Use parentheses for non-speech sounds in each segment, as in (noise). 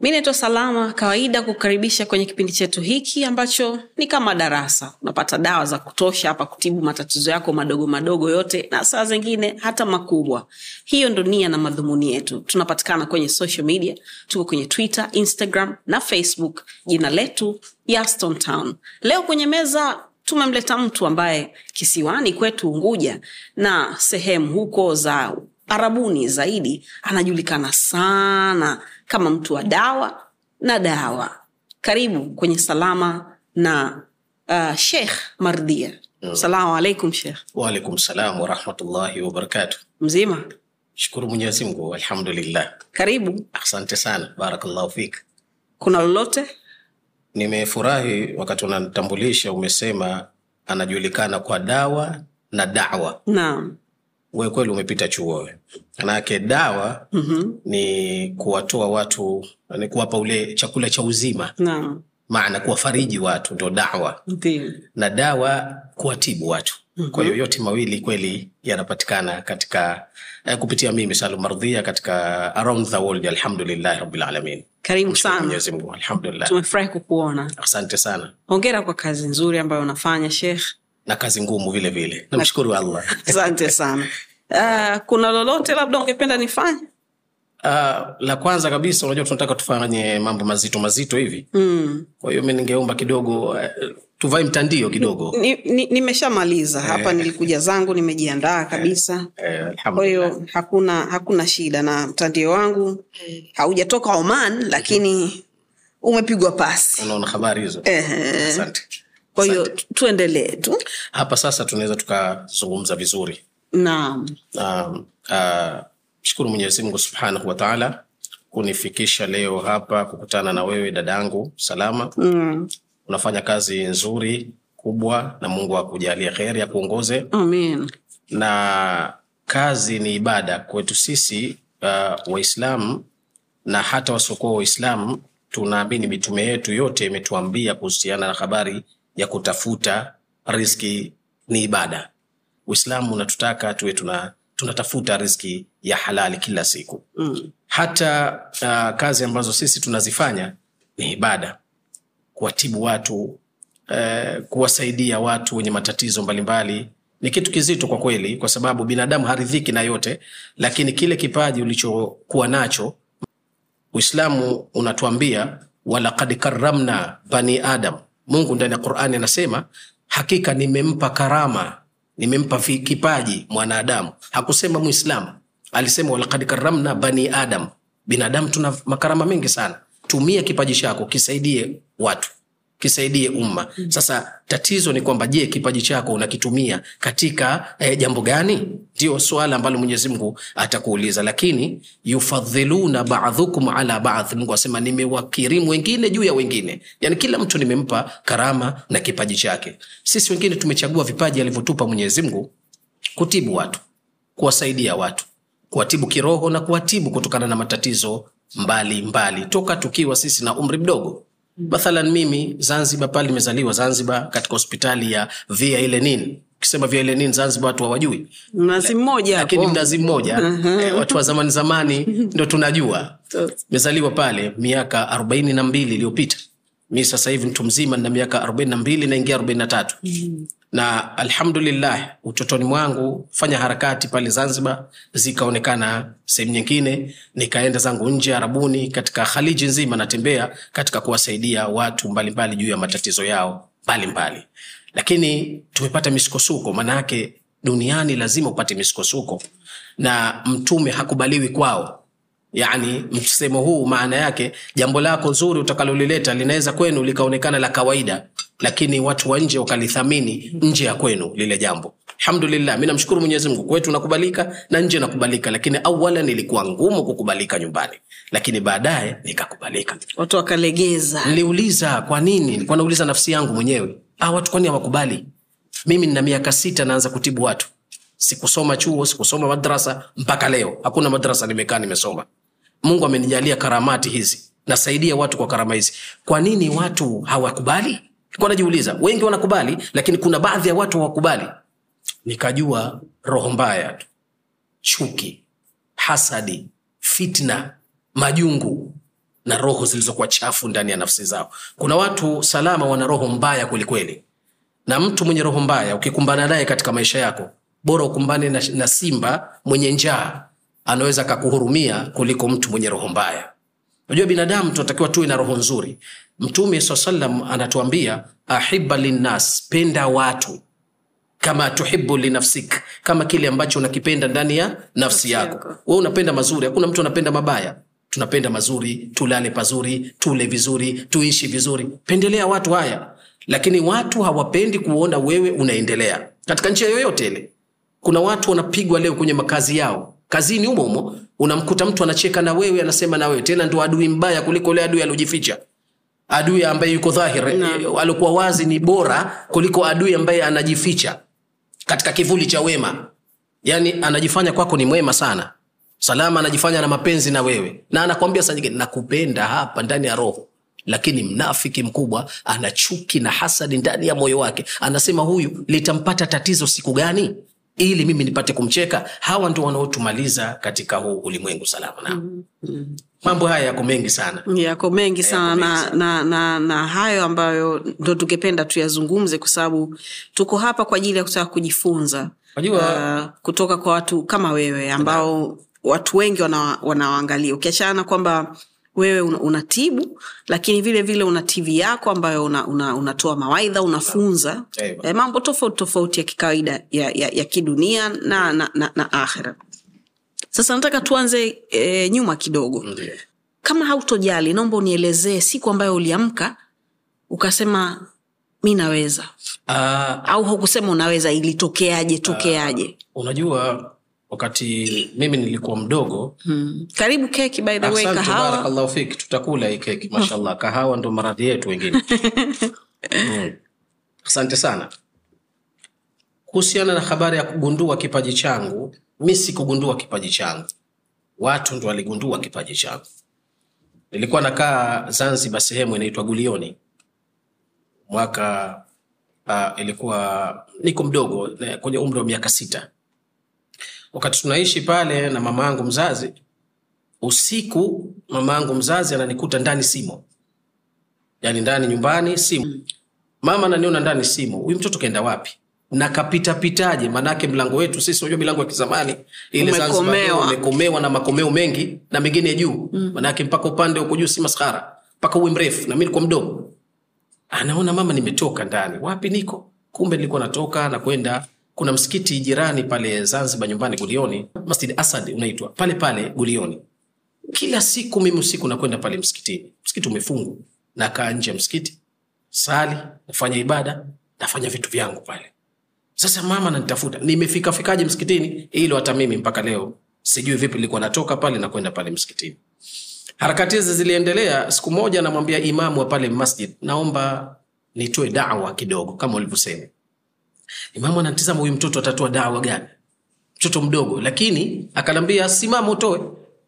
mi naitwa Salama. Kawaida kukaribisha kwenye kipindi chetu hiki ambacho ni kama darasa. Unapata dawa za kutosha hapa kutibu matatizo yako madogo madogo yote, na saa zingine hata makubwa. Hiyo ndo nia na madhumuni yetu. Tunapatikana kwenye social media, tuko kwenye Twitter, Instagram na Facebook. Jina letu Yaston Town. Leo kwenye meza tumemleta mtu ambaye kisiwani kwetu Unguja na sehemu huko za Arabuni zaidi anajulikana sana kama mtu wa dawa na dawa. Karibu kwenye Salama na uh, Sheikh Mardia. Salamu alaikum shekh Waalaikum salam warahmatullahi wabarakatu Mzima? Shukuru Mwenyezi Mungu, alhamdulillah. Karibu. Asante sana, barakallahu fik. Kuna lolote? Nimefurahi wakati unanitambulisha umesema anajulikana kwa dawa na dawa. Naam. We kweli umepita chuo we. Manake dawa Mhm. ni kuwatoa watu, ni kuwapa ule chakula cha uzima, Naam. maana kuwafariji watu ndo dawa, Ndiyo. na dawa kuwatibu watu. Kwa hiyo yote mawili kweli yanapatikana katika eh, kupitia mimi Salum Mardhia katika around the world, alhamdulillahi rabilalamin. Karibu Mshukuru sana. Alhamdulillah. Tumefurahi kukuona. Asante sana, Hongera kwa kazi nzuri ambayo unafanya Sheikh. Na kazi ngumu vile vile, namshukuru Allah. (laughs) Asante sana. Uh, kuna lolote labda ungependa nifanye? Uh, la kwanza kabisa, unajua tunataka tufanye mambo mazito mazito hivi, Mm. kwa hiyo mi ningeomba kidogo uh, tuvae mtandio kidogo Nimeshamaliza ni, ni hapa, nilikuja zangu nimejiandaa kabisa. eh, Kwa hiyo hakuna hakuna shida, na mtandio wangu haujatoka Oman, lakini umepigwa pasi. Unaona habari hizo? Asante. Kwa hiyo tuendelee tu. Hapa sasa tunaweza tukazungumza vizuri. Naam, Um, uh, shukuru Mwenyezi Mungu Subhanahu wa Ta'ala kunifikisha leo hapa kukutana na wewe dadangu salama. mm. Unafanya kazi nzuri kubwa, na Mungu akujalie kheri, akuongoze. Amin. Na kazi ni ibada kwetu sisi uh, Waislamu na hata wasiokuwa Waislamu. Tunaamini mitume yetu yote imetuambia kuhusiana na habari ya kutafuta riski ni ibada. Uislamu unatutaka tuwe tuna tunatafuta riski ya halali kila siku. Mm. Hata uh, kazi ambazo sisi tunazifanya ni ibada, kuwatibu watu uh, kuwasaidia watu wenye matatizo mbalimbali ni kitu kizito kwa kweli, kwa sababu binadamu haridhiki na yote, lakini kile kipaji ulichokuwa nacho Uislamu unatuambia walaqad karamna bani adam. Mungu ndani ya Qur'ani anasema hakika nimempa karama, nimempa kipaji mwanadamu. Hakusema mwislam alisema walakad karamna bani adam. Binadamu tuna makarama mengi sana. Tumia kipaji chako kisaidie watu, kisaidie umma. Sasa tatizo ni kwamba, je, kipaji chako unakitumia katika eh, jambo gani? Ndio swala ambalo Mwenyezi Mungu atakuuliza. Lakini yufadhiluna ba'dhukum ala ba'dh, Mungu asema nimewakirimu wengine juu ya wengine, yani kila mtu nimempa karama na kipaji chake. Sisi wengine tumechagua vipaji alivyotupa Mwenyezi Mungu kutibu watu, kuwasaidia watu, kuwatibu kiroho na kuwatibu kutokana na matatizo mbalimbali mbali, toka tukiwa sisi na umri mdogo. Mathalan mimi Zanzibar pale nimezaliwa Zanzibar, katika hospitali ya Via Elenin. Ukisema Via Elenin Zanzibar watu hawajui, Mnazi mmoja lakini mnazi mmoja. Eh, watu wa zamani zamani (laughs) ndo tunajua. Nimezaliwa pale miaka arobaini na mbili iliyopita. Mi sasa hivi mtu mzima nina miaka arobaini na mbili naingia arobaini na tatu na alhamdulillah utotoni mwangu fanya harakati pale Zanzibar zikaonekana sehemu nyingine, nikaenda zangu nje Arabuni, katika Khaliji nzima natembea katika kuwasaidia watu mbalimbali juu ya matatizo yao mbalimbali, lakini tumepata misukosuko, maanayake duniani lazima upate misukosuko. Na mtume hakubaliwi kwao. Yani msemo huu maana yake jambo lako zuri utakalolileta linaweza kwenu likaonekana la kawaida lakini watu wa nje wakalithamini nje ya kwenu lile jambo. Alhamdulillah mi namshukuru mwenyezimngu kwetu nakubalika na nje nakubalika lakini awala nilikuwa ngumu kukubalika nyumbani. Lakini baadaye nikakubalika. Watu wakalegeza. Niliuliza kwa nini? Nilikuwa nauliza nafsi yangu mwenyewe. Ah, watu kwani hawakubali? Mimi nina miaka sita naanza kutibu watu. Sikusoma chuo sikusoma madrasa mpaka leo. Hakuna madrasa nimekaa nimesoma. Mungu amenijalia karamati hizi. Nasaidia watu kwa karama hizi. Kwa nini watu hawakubali najiuliza wengi wanakubali lakini kuna baadhi ya watu hawakubali. Nikajua roho mbaya tu. Chuki hasadi fitna majungu na roho zilizokuwa chafu ndani ya nafsi zao. Kuna watu salama wana roho mbaya kwelikweli na mtu mwenye roho mbaya ukikumbana naye katika maisha yako bora ukumbane na, na simba mwenye njaa. Anaweza akakuhurumia kuliko mtu mwenye roho mbaya. Unajua binadamu tunatakiwa tuwe na roho nzuri mtume saa salam anatuambia ahiba linnas penda watu kama tuhibu linafsik kama kile ambacho unakipenda ndani ya nafsi yako. we unapenda mazuri hakuna mtu anapenda mabaya. Tunapenda mazuri tulale pazuri tule vizuri tuishi vizuri. Pendelea watu haya. Lakini watu hawapendi kuona wewe unaendelea. Katika njia yoyote ile. Kuna watu wanapigwa leo kwenye makazi yao. Kazini humo humo unamkuta mtu anacheka na wewe anasema na wewe. Tena ndo adui mbaya kuliko ule adui aliojificha adui ambaye yuko dhahiri eh, aliokuwa wazi ni bora kuliko adui ambaye anajificha katika kivuli cha wema. Yaani anajifanya kwako ni mwema sana. Salama anajifanya na mapenzi na wewe. Na anakwambia saa nyingine nakupenda hapa ndani ya roho lakini mnafiki mkubwa ana chuki na hasadi ndani ya moyo wake. Anasema huyu litampata tatizo siku gani? Ili mimi nipate kumcheka. Hawa ndo wanaotumaliza katika huu ulimwengu salama. Na mambo haya yako mengi sana. Yako mengi sana mengi na, na, na, na hayo ambayo ndo tungependa tuyazungumze kwa sababu tuko hapa kwa ajili ya kutaka kujifunza Unajua- uh, kutoka kwa watu kama wewe ambao watu wengi wana- ukiachana kwamba wewe una- unatibu lakini vile vile una tv yako ambayo una, una, unatoa mawaidha unafunza eh, mambo tofauti tofauti ya kikawaida ya, ya, ya kidunia na, na, na, na akhira sasa nataka tuanze e, nyuma kidogo. Ndiye. kama hautojali naomba unielezee siku ambayo uliamka ukasema mi naweza. Uh, au hukusema unaweza ilitokeaje tokeaje? unajua wakati mimi nilikuwa mdogo hmm. karibu keki by the way kahawa. fik tutakula hii keki mashallah. (laughs) Kahawa ndo maradhi yetu wengine. (laughs) Hmm. asante sana. Kuhusiana na habari ya kugundua kipaji changu mi sikugundua kipaji changu. Watu ndo waligundua kipaji changu. Nilikuwa nakaa zanzibar sehemu inaitwa gulioni. Mwaka uh, ilikuwa niko mdogo kwenye umri wa miaka sita. Wakati tunaishi pale na mama yangu mzazi usiku mama yangu mzazi ananikuta ndani simo yaani ndani nyumbani simo mama ananiona ndani simo huyu mtoto kaenda wapi na kapitapitaje manake mlango wetu sisi unajua milango ya kizamani ile Umekomewa. na makomeo mengi na mengine juu. Mm. manake mpaka upande huko juu si maskhara mpaka uwe mrefu na mi mdogo. Anaona mama nimetoka ndani. Wapi niko? Kumbe nilikuwa natoka na kwenda. Kuna msikiti jirani pale zanzibar nyumbani gulioni masjid asad unaitwa pale pale gulioni. Kila siku mimi usiku nakwenda pale msikitini. Msikiti umefungwa. Nakaa nje ya msikiti sali nafanya ibada nafanya vitu vyangu pale sasa mama nanitafuta nimefikafikaje mskitini hilo hata mimi mpaka leo. Sijui vipi nilikuwa natoka pale na pale msikitini. Harakati hizi ziliendelea siku moja namwambia imamu wa pale masjid naomba nitoe dawa kidogo kama ulivyosema. Imamu anatizama huyu mtoto atatoa dawa gani? Mtoto mdogo. Lakini akanambia simama utoe.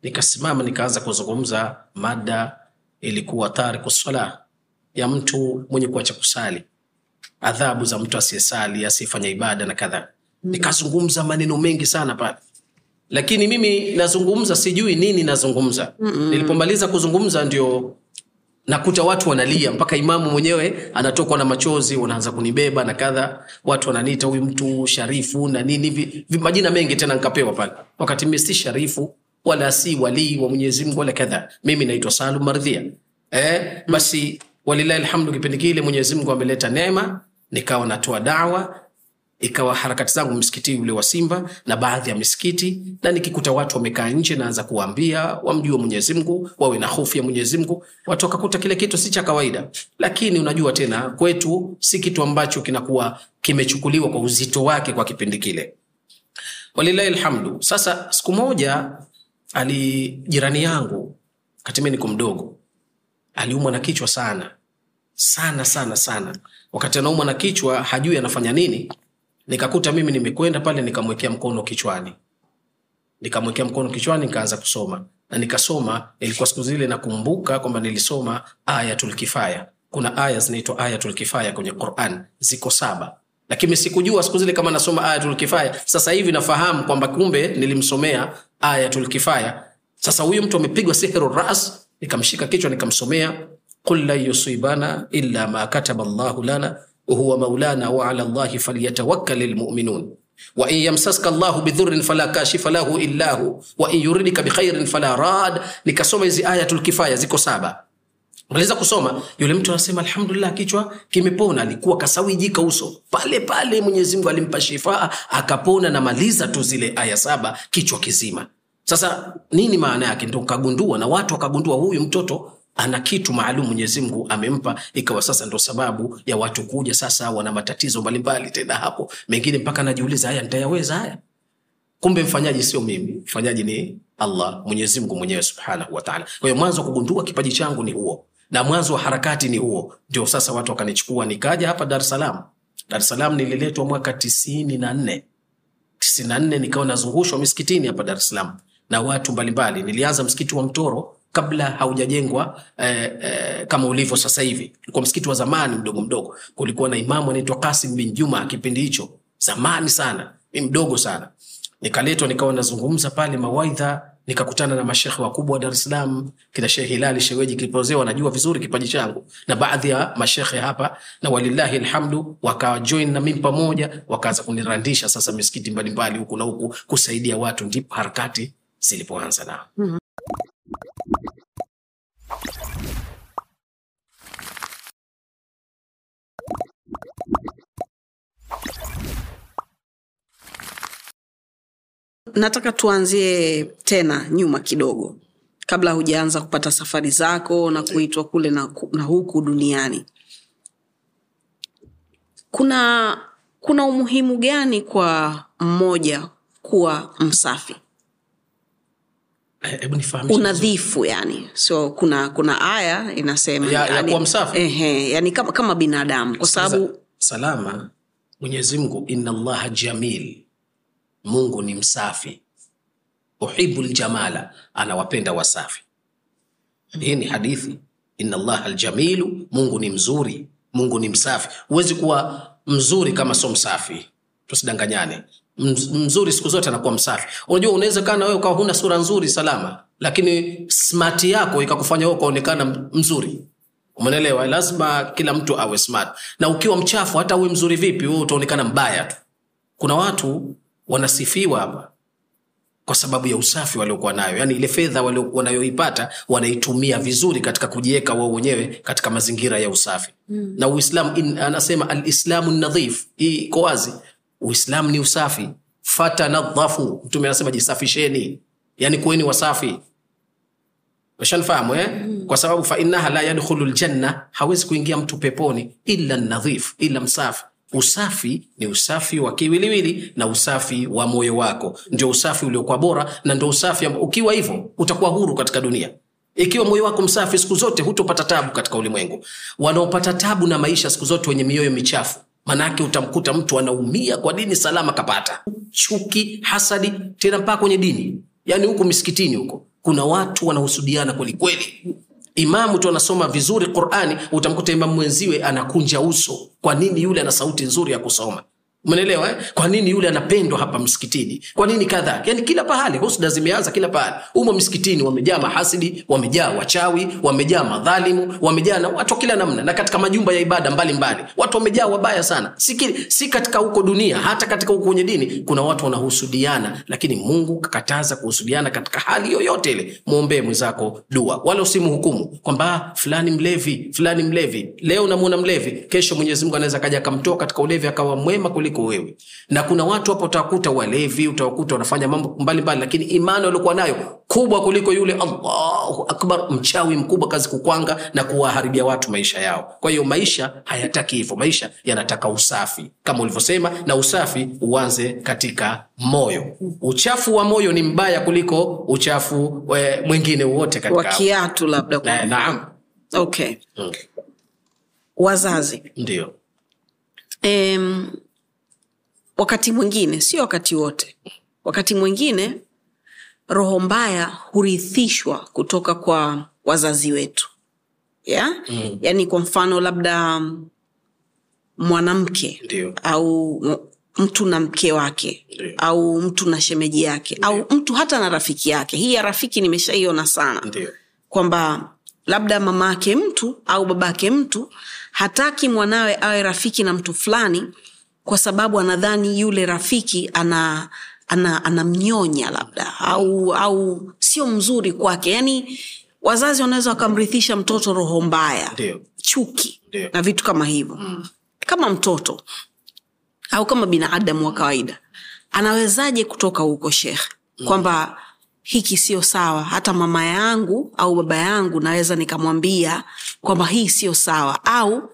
Nikasimama nikaanza kuzungumza. Mada ilikuwa tariku sala ya mtu mwenye kuacha kusali adhabu za mtu asiyesali asiyefanya ibada na kadhaa nikazungumza maneno mengi sana pale. Lakini mimi nazungumza sijui nini nazungumza. Mm-mm. nilipomaliza kuzungumza ndio nakuta watu wanalia mpaka imamu mwenyewe anatokwa na machozi wanaanza kunibeba na kadha. Watu wananiita huyu mtu sharifu na nini vi, vi, majina mengi tena nkapewa pale. Wakati mimi si sharifu wala si walii wa mwenyezi mungu wala kadha. Mimi naitwa salum mardhia. Eh, basi walilahi lhamdu kipindi kile mwenyezi mungu ameleta neema nikawa natoa dawa ikawa harakati zangu msikiti ule wa Simba na baadhi ya misikiti, na nikikuta watu wamekaa nje, naanza kuwaambia wamjue mwenyezimgu wawe na hofu ya mwenyezimngu Watu wakakuta kile kitu si cha kawaida, lakini unajua tena kwetu si kitu ambacho kinakuwa kimechukuliwa kwa uzito wake kwa kipindi kile. walilahi lhamdu Sasa siku moja ali jirani yangu katimi niko mdogo aliumwa na kichwa sana sana sana sana. Wakati anaumwa na kichwa hajui anafanya nini, nikakuta mimi nimekwenda pale nikamwekea mkono kichwani, nikamwekea mkono kichwani, nikaanza kusoma na nikasoma. Ilikuwa siku zile nakumbuka kwamba nilisoma Ayatul Kifaya. Kuna aya zinaitwa Ayatul Kifaya kwenye Quran, ziko saba lakini sikujua siku zile kama nasoma Ayatul Kifaya. Sasa hivi nafahamu kwamba kumbe nilimsomea Ayatul Kifaya. Sasa huyu mtu amepigwa sihru ras, nikamshika kichwa nikamsomea qul lan yusibana illa ma kataba Allahu lana huwa maulana wa ala Allahi falyatawakkal lmuminun wa in yamsaska Allahu bidhurin fala kashifa lahu illa hu wa in yuridika bikhairin fala rad. Nikasoma hizi Ayatul Kifaya, ziko saba. Maliza kusoma, yule mtu anasema alhamdulillah, kichwa kimepona. Alikuwa kasawijika uso pale pale, Mwenyezi Mungu alimpa shifaa akapona, na maliza tu zile aya saba, kichwa kizima. Sasa nini maana yake? Ndo kagundua na watu wakagundua huyu mtoto ana kitu maalum Mwenyezi Mungu amempa, ikawa sasa ndo sababu ya watu kuja sasa, wana matatizo mbalimbali tena hapo mengine, mpaka anajiuliza haya nitayaweza haya? Kumbe mfanyaji sio mimi, mfanyaji ni Allah, Mwenyezi Mungu mwenyewe subhanahu wa ta'ala. Kwa hiyo mwanzo wa kugundua kipaji changu ni huo na mwanzo wa harakati ni huo, ndio sasa watu wakanichukua nikaja hapa Dar es Salaam. Dar es Salaam nililetwa mwaka tisini na nne tisini na nne nikawa nazungushwa misikitini hapa Dar es Salaam na watu mbalimbali. Nilianza msikiti wa Mtoro kabla haujajengwa eh, eh, kama ulivyo sasa hivi. Ulikuwa msikiti wa zamani mdogo mdogo, kulikuwa na imamu anaitwa Kasim bin Juma kipindi hicho, zamani sana, mi mdogo sana. Nikaletwa nikawa nazungumza pale mawaidha nikakutana na mashekhe wakubwa wa Dar es kina Shehe Hilali Sheweji Kilipozee, wanajua vizuri kipaji changu na baadhi ya mashekhe hapa, na walillahi alhamdu, wakajoin na mimi pamoja, wakaanza kunirandisha sasa misikiti mbalimbali huku na huku kusaidia watu, ndipo harakati zilipoanza nao. Nataka tuanzie tena nyuma kidogo, kabla hujaanza kupata safari zako na kuitwa kule na, na huku duniani. Kuna kuna umuhimu gani kwa mmoja kuwa msafi, Eh, unadhifu? Yani so kuna kuna aya inasema Ya- ya yani, kuwa msafi? ehe, yani kama, kama binadamu kwa sababu salama Mwenyezi Mungu, inna llaha jamil, Mungu ni msafi, uhibu ljamala, anawapenda wasafi. Hii ni hadithi, inna Allaha aljamilu, Mungu ni mzuri, Mungu ni msafi. Huwezi kuwa mzuri kama sio msafi, tusidanganyane. Mz- Mzuri siku zote anakuwa msafi. Unajua, unaweza kana wewe ukawa huna sura nzuri salama, lakini smart yako ikakufanya wewe ukaonekana mzuri. Umenelewa? Lazima kila mtu awe smart, na ukiwa mchafu, hata uwe mzuri vipi, wewe utaonekana mbaya tu. Kuna watu wanasifiwa hapa kwa sababu ya usafi waliokuwa nayo, yaani ile fedha wanayoipata wanaitumia vizuri katika kujiweka wao wenyewe katika mazingira ya usafi mm. na uislam in- anasema alislamu nadhif, hii iko wazi. uislam ni usafi, fatanadhafu, Mtume anasema jisafisheni, yaani kuweni wasafi shanfahamu eh? Mm. Kwa sababu fainaha la yadkhulu ljanna, hawezi kuingia mtu peponi illa nadhif, ila msafi. Usafi ni usafi wa kiwiliwili na usafi wa moyo wako, ndio usafi uliokuwa bora, na ndio usafi ambao ukiwa hivyo utakuwa huru katika dunia. Ikiwa moyo wako msafi, siku zote hutopata tabu katika ulimwengu. Wanaopata tabu na maisha siku zote wenye mioyo michafu, manake utamkuta mtu anaumia kwa dini salama kapata chuki, hasadi, tena mpaka kwenye dini, yaani huku misikitini huko kuna watu wanahusudiana kwelikweli. Imamu tu anasoma vizuri Qurani, utamkuta imamu mwenziwe anakunja uso. Kwa nini? Yule ana sauti nzuri ya kusoma. Umenelewa eh? Kwa nini yule anapendwa hapa msikitini? Kwa nini kadha Yani kila pahali husda zimeanza kila pahali. Umo msikitini wamejaa mahasidi, wamejaa wachawi, wamejaa madhalimu, wamejaa na watu kila namna, na katika majumba ya ibada mbalimbali mbali. Watu wamejaa wabaya sana, si, si katika huko dunia, hata katika huko kwenye dini kuna watu wanahusudiana, lakini Mungu kakataza kuhusudiana katika hali yoyote ile. Mwombee mwenzako dua, wala usimhukumu kwamba "Ah, fulani mlevi, fulani mlevi. Leo namuona mlevi, kesho Mwenyezi Mungu anaweza kaja akamtoa katika ulevi akawa mwema kuliko kuliko wewe. Na kuna watu hapo utawakuta walevi utawakuta wanafanya mambo mbalimbali mbali, lakini imani waliokuwa nayo kubwa kuliko yule allahu akbar mchawi mkubwa kazi kukwanga na kuwaharibia watu maisha yao. Kwa hiyo maisha hayataki hivyo maisha yanataka usafi. Kama ulivyosema na usafi uanze katika moyo. Uchafu wa moyo ni mbaya kuliko uchafu we, mwingine wote katika kiatu labda. Kwa... na, okay. okay. Mm, wazazi. Ndio. Em, wakati mwingine sio wakati wote wakati mwingine roho mbaya hurithishwa kutoka kwa wazazi wetu yeah? mm. yaani kwa mfano labda mwanamke Ndiyo. au mtu na mke wake Ndiyo. au mtu na shemeji yake au mtu hata na rafiki yake hii ya rafiki nimeshaiona sana kwamba labda mama yake mtu au baba yake mtu hataki mwanawe awe rafiki na mtu fulani kwa sababu anadhani yule rafiki ana ana anamnyonya labda au au sio mzuri kwake yani wazazi wanaweza wakamrithisha mtoto roho mbaya Deo. chuki Deo. na vitu kama hivyo mm. kama mtoto au kama binadamu wa kawaida anawezaje kutoka huko shekh kwamba hiki sio sawa hata mama yangu au baba yangu naweza nikamwambia kwamba hii sio sawa au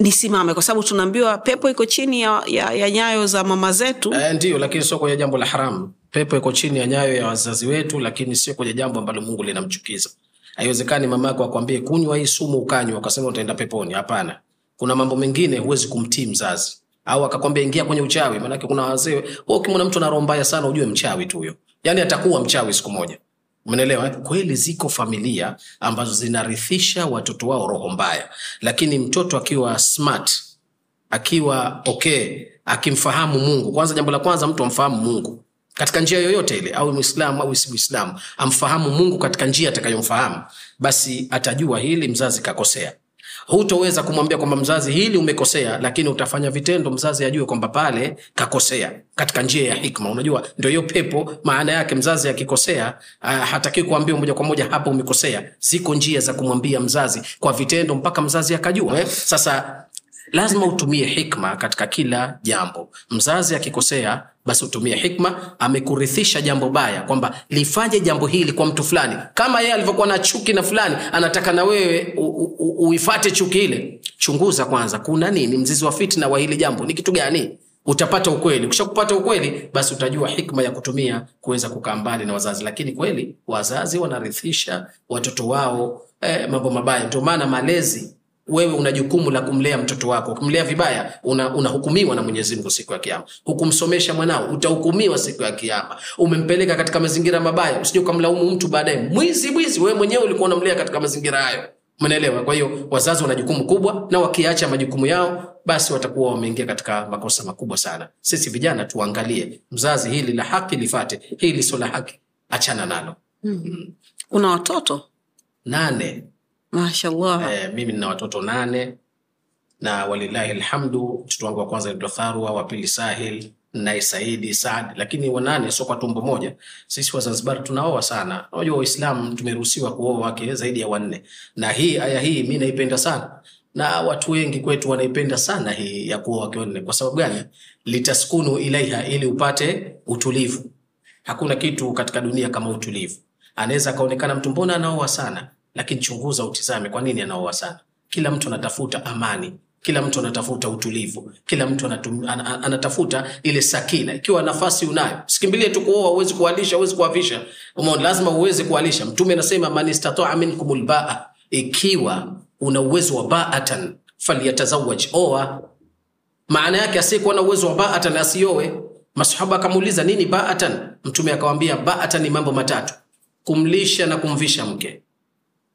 nisimame kwa sababu tunaambiwa pepo iko chini ya, ya, ya nyayo za mama zetu. E, ndio lakini sio kwenye jambo la haramu pepo iko chini ya nyayo ya wazazi wetu lakini sio kwenye jambo ambalo mungu linamchukiza. Haiwezekani mamako akwambie kunywa hii sumu ukanywa ukasema utaenda peponi. Hapana. Kuna mambo mengine huwezi kumtii mzazi. Au akakwambia ingia kwenye uchawi. Maanake kuna wazee ukimwona mtu ana roho mbaya sana ujue mchawi tu huyo. Yaani atakuwa mchawi siku moja umenelewa eh? kweli ziko familia ambazo zinarithisha watoto wao roho mbaya lakini mtoto akiwa smart akiwa okay akimfahamu mungu kwanza jambo la kwanza mtu amfahamu mungu katika njia yoyote ile au mwislamu au si mwislamu amfahamu mungu katika njia atakayomfahamu basi atajua hili mzazi kakosea hutoweza kumwambia kwamba mzazi hili umekosea lakini utafanya vitendo mzazi ajue kwamba pale kakosea katika njia ya hikma unajua ndio hiyo pepo maana yake mzazi akikosea uh, hatakiwi kuambiwa moja kwa moja hapa umekosea ziko njia za kumwambia mzazi kwa vitendo mpaka mzazi akajua eh? sasa lazima utumie hikma katika kila jambo. Mzazi akikosea basi utumie hikma. Amekurithisha jambo baya kwamba lifanye jambo hili kwa mtu fulani. Kama yeye alivyokuwa na chuki na fulani anataka na wewe uifate chuki ile. Chunguza kwanza kuna nini? Mzizi wa fitna wa hili jambo ni kitu gani? Utapata ukweli. Ukishakupata ukweli basi utajua hikma ya kutumia kuweza kukaa mbali na wazazi. Lakini kweli wazazi wanarithisha watoto wao eh, mambo mabaya. Ndio maana malezi wewe una jukumu la kumlea mtoto wako. Ukimlea vibaya una- unahukumiwa na mwenyezi mungu siku ya kiama hukumsomesha mwanao utahukumiwa siku ya kiama umempeleka katika mazingira mabaya usije ukamlaumu mtu baadaye. Mwizi mwizi wewe mwenyewe ulikuwa unamlea katika mazingira hayo. Mnaelewa? kwa hiyo wazazi wana jukumu kubwa na wakiacha majukumu yao basi watakuwa wameingia katika makosa makubwa sana. Sisi vijana tuangalie mzazi hili la haki lifate hili sio la haki. Achana nalo. Una watoto? Nane mashallah. Eh, mimi nina watoto nane na walilahi alhamdu mtoto wangu wa kwanza naitwa tharwa wa sahil naye saidi saad. Lakini wanane sio kwa tumbo moja. Sisi wazanzibar tunaoa sana. Unajua waislamu tumeruhusiwa kuoa wake zaidi ya wanne. Na hii aya hii mi naipenda sana. Na watu wengi kwetu wanaipenda sana hii ya kuoa wake wanne. Kwa sababu gani? Litaskunu ilaiha ili upate utulivu. Hakuna kitu katika dunia kama utulivu. Anaweza akaonekana mtu mbona anaoa sana lakini chunguza utizame kwa nini anaoa sana. Kila mtu anatafuta amani kila mtu anatafuta utulivu kila mtu anatum, an, an, anatafuta ile sakina. Ikiwa nafasi unayo sikimbilie tu kuoa uwezi kualisha, uwezi kuavisha, lazima uweze kualisha. mtume anasema man istataa minkum lbaa ikiwa una uwezo wa baatan falyatazawaj oa. Maana yake asiyekuwa na uwezo wa baatan asioe. masahaba akamuuliza nini baatan? Mtume akawambia baatan ni mambo matatu. Kumlisha na kumvisha mke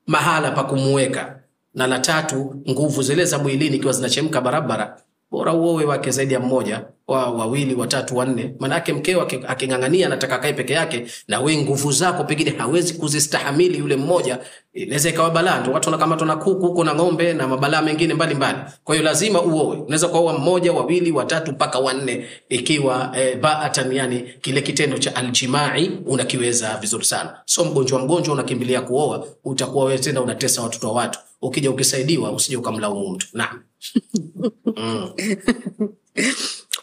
mahala pa kumuweka. Na la tatu nguvu zile za mwilini ikiwa zinachemka barabara bora uowe wake zaidi ya mmoja wa wawili watatu wanne. Manake mkeo aking'ang'ania anataka kae peke yake na we nguvu zako pengine hawezi kuzistahamili yule mmoja. Inaweza ikawa balaa ndo watu wanakamatwa na kuku huko na ng'ombe na mabalaa mengine mbalimbali. Kwa hiyo lazima uowe unaweza kuoa mmoja wawili watatu mpaka wanne. Ikiwa eh, baatan yani kile kitendo cha aljimai unakiweza vizuri sana. So mgonjwa mgonjwa unakimbilia kuoa utakuwa tena unatesa watoto wa watu. Ukija ukisaidiwa usije ukamlaumu mtu. Naam (laughs)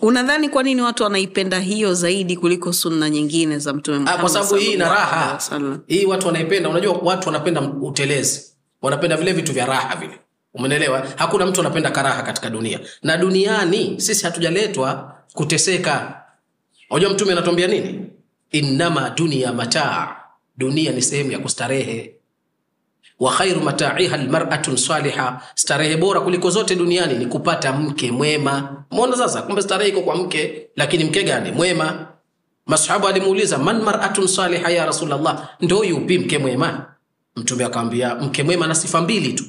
unadhani kwa nini watu wanaipenda hiyo zaidi kuliko sunna nyingine za mtume Ah, kwa sababu hii ina raha. hii watu wanaipenda unajua watu wanapenda utelezi. Wanapenda vile vitu vya raha vile. Umenelewa hakuna mtu anapenda karaha katika dunia. Na duniani sisi hatujaletwa kuteseka. Unajua mtume anatuambia nini? Innama dunia mataa. Dunia ni sehemu ya kustarehe wa khairu mataiha almar'atu saliha, starehe bora kuliko zote duniani ni kupata mke mwema. mona sasa, kumbe starehe iko kwa mke, lakini mke gani? Mwema. Masahaba alimuuliza man mar'atun saliha ya Rasulullah, ndo yupi mke mwema? Mtume akamwambia mke mwema na sifa mbili tu.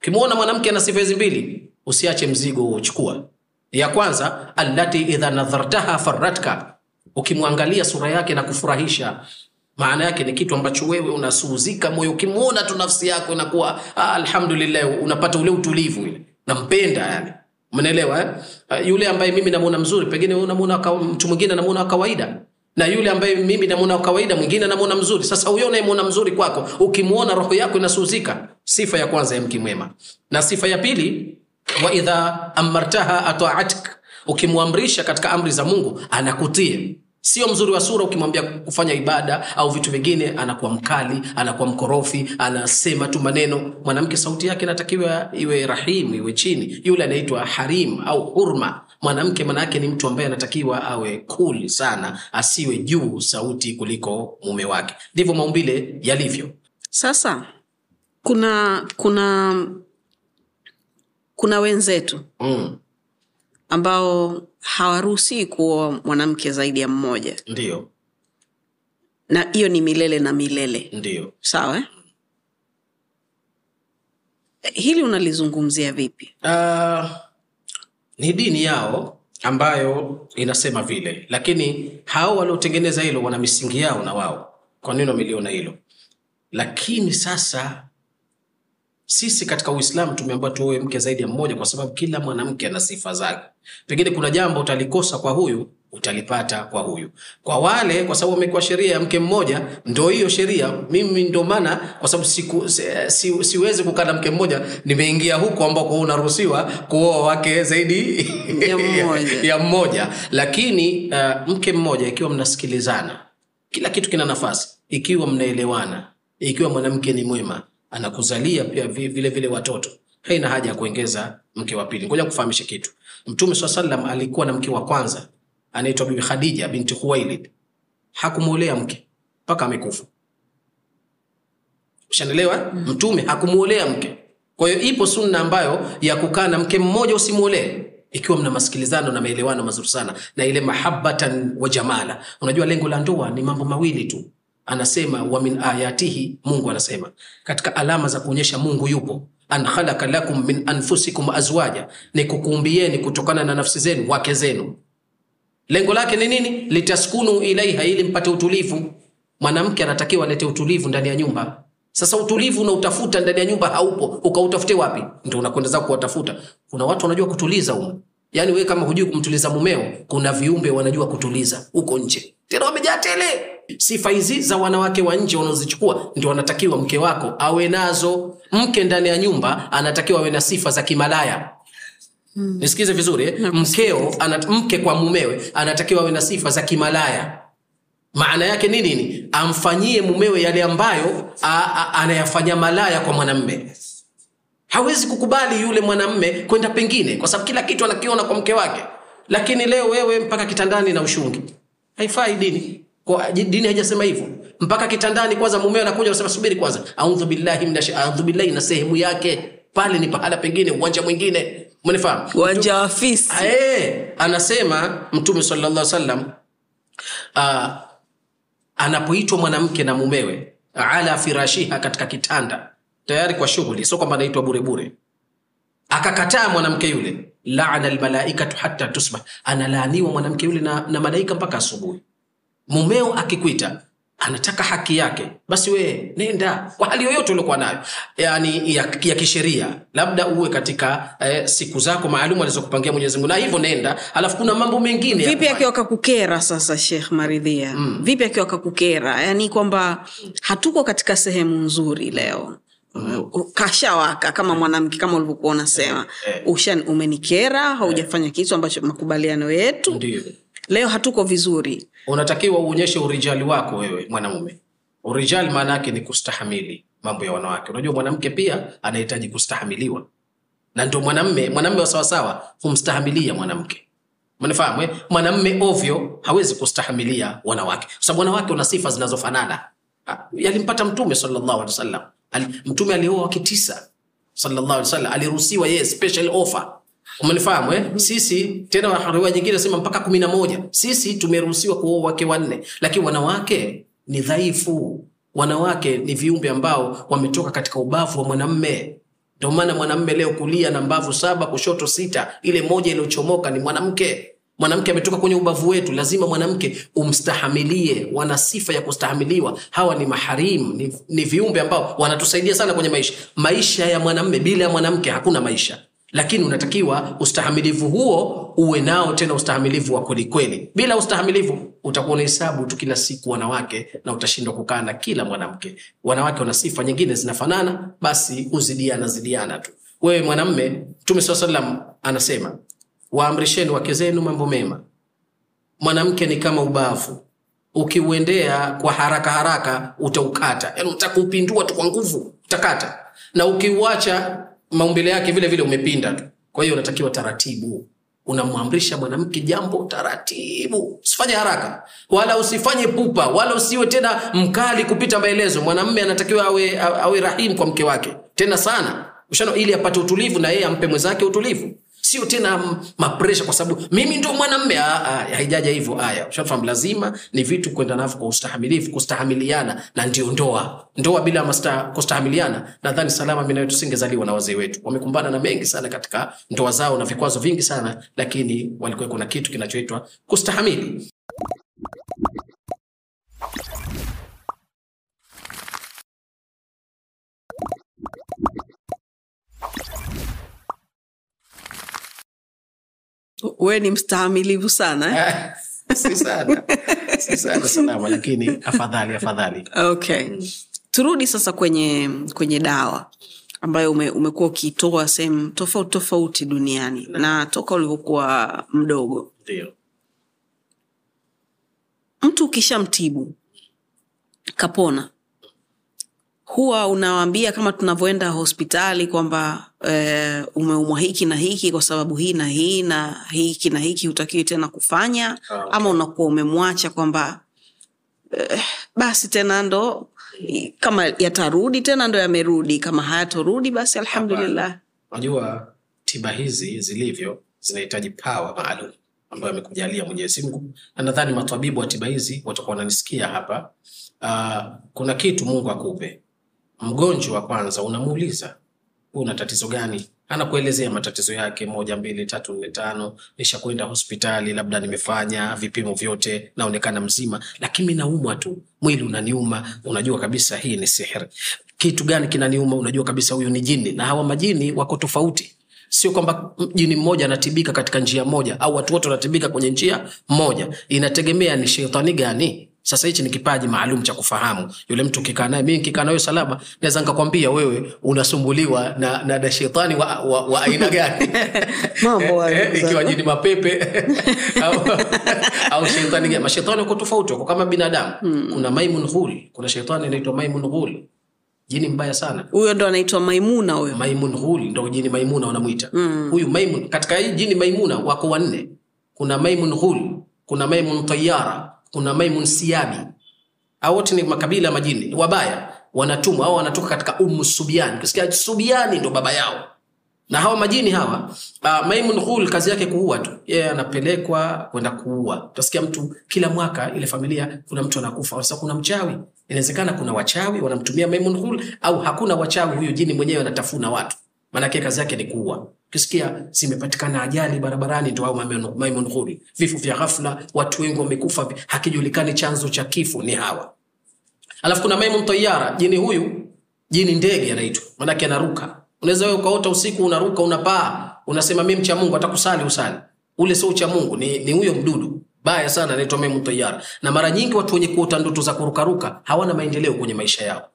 Ukimwona mwanamke ana sifa hizi mbili, usiache mzigo uchukua. Ya kwanza, allati idha nadhartaha faratka, ukimwangalia sura yake na kufurahisha maana yake ni kitu ambacho wewe unasuhuzika moyo ukimwona tu nafsi yako inakuwa ah, alhamdulillah unapata ule utulivu ile. Nampenda yani. Umeelewa eh? Uh, yule ambaye mimi namuona mzuri pengine unamuona mtu mwingine namuona wa kawaida. Na yule ambaye mimi namuona kawaida mwingine namuona mzuri. Sasa huyo unayemuona mzuri kwako ukimwona roho yako inasuhuzika sifa ya kwanza ya mke na sifa ya pili wa idha amartaha ataatik ukimwamrisha katika amri za mungu anakutii sio mzuri wa sura ukimwambia kufanya ibada au vitu vingine anakuwa mkali anakuwa mkorofi anasema tu maneno. Mwanamke sauti yake inatakiwa iwe rahimu iwe chini. Yule anaitwa harim au hurma. Mwanamke manaake ni mtu ambaye anatakiwa awe kuli sana asiwe juu sauti kuliko mume wake. Ndivyo maumbile yalivyo. Sasa kuna kuna kuna wenzetu mm, ambao hawaruhusii kuoa mwanamke zaidi ya mmoja. Ndio. Na hiyo ni milele na milele. Ndio. Sawa? Eh? hili unalizungumzia vipi? Uh, ni dini yao ambayo inasema vile, lakini hao waliotengeneza hilo wana misingi yao na wao, kwa nini wameliona hilo. Lakini sasa sisi katika Uislamu tumeambiwa tuoe mke zaidi ya mmoja, kwa sababu kila mwanamke ana sifa zake. Pengine kuna jambo utalikosa kwa huyu utalipata kwa huyu. Kwa wale, kwa sababu wamekuwa sheria ya mke mmoja, ndo hiyo sheria. Mimi ndo maana, kwa sababu siku, si, si, siwezi kukaa na mke mmoja, nimeingia huko ambako unaruhusiwa kuoa wake zaidi Ya (laughs) mmoja. ya mmoja. Lakini uh, mke mmoja, ikiwa mnasikilizana, kila kitu kina nafasi, ikiwa mnaelewana, ikiwa mwanamke ni mwema, anakuzalia pia vi- vile vile watoto, haina haja ya kuongeza mke wa pili. Ngoja kufahamisha kitu. Mtume swalla sallam alikuwa na mke wa kwanza anaitwa Bibi Khadija binti Khuwailid, hakumwolea mke mpaka amekufa. Ushanelewa? mm. Mtume hakumwolea mke. Kwa hiyo ipo sunna ambayo ya kukaa na mke mmoja usimwolee ikiwa mna masikilizano na maelewano mazuri sana na ile mahabbatan wa jamala. Unajua lengo la ndoa ni mambo mawili tu. Anasema wa min ayatihi, Mungu anasema katika alama za kuonyesha Mungu yupo, an khalaqa lakum min anfusikum azwaja, ni kukuumbieni kutokana na nafsi zenu wake zenu. Lengo lake ni nini? Litaskunu ilaiha ili mpate utulivu. Mwanamke anatakiwa alete utulivu ndani ya nyumba. Sasa utulivu unautafuta ndani ya nyumba haupo. Ukautafute wapi? Ndio unakwenda zako kuwatafuta. Kuna watu wanajua kutuliza umu yaani wewe kama hujui kumtuliza mumeo kuna viumbe wanajua kutuliza huko nje. Tena wamejaa tele sifa hizi za wanawake wa nje wanaozichukua ndio wanatakiwa mke wako awe nazo. Mke ndani ya nyumba anatakiwa awe na sifa za kimalaya. Nisikize vizuri eh? mkeo anat, mke kwa mumewe anatakiwa awe na sifa za kimalaya. Maana yake ni nini? Amfanyie mumewe yale ambayo a, a, anayafanya malaya kwa mwanamme. Hawezi kukubali yule mwanamme kwenda pengine kwa sababu kila kitu anakiona kwa mke wake. Lakini leo wewe mpaka kitandani na ushungi. Haifai dini kwa dini haijasema hivyo. Mpaka kitandani kwanza mumeo anakuja anasema subiri kwanza. Audhu billahi minash audhu billahi na sehemu yake. Pale ni pahala pengine uwanja mwingine. Uwanja wa fisi Ae, anasema mtume sallallahu alaihi wasallam uh, anapoitwa mwanamke na mumewe ala firashiha katika kitanda tayari kwa shughuli sio kwamba anaitwa burebure akakataa mwanamke yule laana lmalaikatu hata tusbah. Analaaniwa mwanamke yule na, na malaika mpaka asubuhi mumeo akikuita anataka haki yake. Basi wee nenda kwa hali yoyote uliokuwa nayo. Yani ya, ya kisheria. Labda uwe katika eh, siku zako maalum alizokupangia mwenyezimungu na hivyo nenda. Alafu kuna mambo mengine vipi akiwa kakukera sasa shekh maridhia? Mm. vipi akiwa kakukera yani kwamba hatuko katika sehemu nzuri leo. Mm. kashawaka kama mwanamke kama ulivyokuwa unasema. Eh. eh. umenikera haujafanya kitu ambacho makubaliano yetu. Ndiyo. leo hatuko vizuri unatakiwa uonyeshe urijali wako wewe mwanamume. Urijali maana yake ni kustahamili mambo ya wanawake. Unajua mwanamke pia anahitaji kustahamiliwa. Na ndio mwanamme mwanamme wa sawasawa humstahamilia mwanamke. Mnafahamu eh? mwanamme ovyo hawezi kustahamilia wanawake. Kwa sababu wanawake wana sifa zinazofanana. Ah, yalimpata mtume sallallahu alaihi wasallam. Mtume alioa wake tisa. Sallallahu alaihi wasallam. Aliruhusiwa yeye special offer umenifahamu eh? sisi tena riwaya nyingine nasema mpaka kumi na moja. Sisi tumeruhusiwa kuoa wake wanne lakini wanawake ni dhaifu. Wanawake ni viumbe ambao wametoka katika ubavu wa mwanamme. Ndio maana mwanamme leo kulia na mbavu saba kushoto sita ile moja iliyochomoka ni mwanamke. Mwanamke ametoka kwenye ubavu wetu lazima mwanamke umstahamilie. Wana sifa ya kustahamiliwa hawa ni maharimu ni, ni viumbe ambao wanatusaidia sana kwenye maisha. Maisha ya mwanamme bila ya mwanamke hakuna maisha lakini unatakiwa ustahamilivu huo uwe nao tena ustahamilivu wa kwelikweli bila ustahamilivu utakuwa unahesabu tu kila siku wanawake na utashindwa kukaa na kila mwanamke. Wanawake wana sifa nyingine zinafanana basi uzidiana zidiana tu. Wewe mwanamme mtume saa salam anasema waamrisheni wake zenu mambo mema. Mwanamke ni kama ubavu. Ukiuendea kwa haraka haraka utaukata. Yani utakuupindua tu kwa nguvu utakata. Na ukiuacha maumbile yake vile vile umepinda tu. Kwa hiyo unatakiwa taratibu. Unamwamrisha mwanamke jambo taratibu. Usifanye haraka. Wala usifanye pupa. Wala usiwe tena mkali kupita maelezo. Mwanamme anatakiwa awe, awe rahimu kwa mke wake. Tena sana. Ushano ili apate utulivu na yeye ampe mwenzake utulivu sio tena mapresha kwa sababu mimi ndo mwanamme. Ah, ah, haijaja hivyo. Aya ushafahamu lazima ni vitu kwenda navyo kwa ustahamilifu kustahamiliana na ndio ndoa. Ndoa bila masta, kustahamiliana nadhani salama minayo tusingezaliwa na wazee wetu. Wamekumbana na mengi sana katika ndoa zao na vikwazo vingi sana lakini walikuwa kuna kitu kinachoitwa kustahamili we ni mstahamilivu sana eh? (laughs) si sana. Si sana salama lakini afadhali afadhali. Okay. Turudi sasa kwenye kwenye dawa ambayo ume, umekuwa ukiitoa sehemu tofauti tofauti duniani na toka ulivyokuwa mdogo. Ndio. Mtu ukishamtibu kapona huwa unawaambia kama tunavyoenda hospitali kwamba e, umeumwa hiki na hiki kwa sababu hii na hii na hiki na hiki hutakiwi tena kufanya Ah, okay. ama unakuwa umemwacha kwamba e, basi tena ndo kama yatarudi tena ndo yamerudi kama hayatorudi basi alhamdulillah. Unajua tiba hizi zilivyo zinahitaji pawa maalum ambayo amekujalia mwenyezi mungu. Na nadhani matabibu wa tiba hizi watakuwa wananisikia hapa. Uh, kuna kitu mungu akupe mgonjwa kwanza unamuuliza una tatizo gani? Anakuelezea matatizo yake moja mbili tatu nne tano nishakwenda hospitali labda nimefanya vipimo vyote naonekana mzima lakini naumwa tu. Mwili unaniuma unajua kabisa hii ni sihiri kitu gani kinaniuma? Unajua kabisa huyu ni jini. Na hawa majini wako tofauti. Sio kwamba jini mmoja anatibika katika njia moja au watu wote wanatibika kwenye njia moja. Inategemea ni shetani gani sasa hichi ni kipaji maalum cha kufahamu. Yule mtu kikaa naye mi nikikaa nayo salama naweza nkakwambia wewe unasumbuliwa na, na, na shetani wa, wa, wa aina gani? (laughs) (laughs) Ikiwa jini mapepe. (laughs) Au, au shetani gani? Mashetani wako tofauti wako kama binadamu. Kuna maimun ghul. Kuna shetani inaitwa maimun ghul. Jini mbaya sana. Huyo ndo anaitwa maimuna huyo. Maimun hul ndo jini maimuna wanamwita. Huyu maimun katika hii jini maimuna wako wanne. Kuna maimun hul kuna maimun tayara kuna maimun siabi au wote ni makabila ya majini. Ni wabaya. Wanatumwa. Au wanatoka katika umu subiani. Ukisikia subiani ndo baba yao. Na hawa majini hawa uh, maimun hul kazi yake kuua tu. Yeye anapelekwa kwenda kuua. Utasikia mtu kila mwaka ile familia kuna mtu anakufa. Sasa kuna mchawi. Inawezekana kuna wachawi wanamtumia maimun hul au hakuna wachawi huyo jini mwenyewe anatafuna watu. Maanake kazi yake ni kuua ukisikia zimepatikana ajali barabarani ndo au maimun vifo vya ghafla watu wengi wamekufa hakijulikani chanzo cha kifo ni hawa. Alafu kuna maimun tayara jini huyu jini ndege anaitwa manake anaruka. Unaweza wewe ukaota usiku unaruka unapaa unasema mi mcha mungu atakusali usali. Ule sio ucha mungu ni, ni huyo mdudu. Baya sana anaitwa maimun tayara na mara nyingi watu wenye kuota ndoto za kurukaruka hawana maendeleo kwenye maisha yao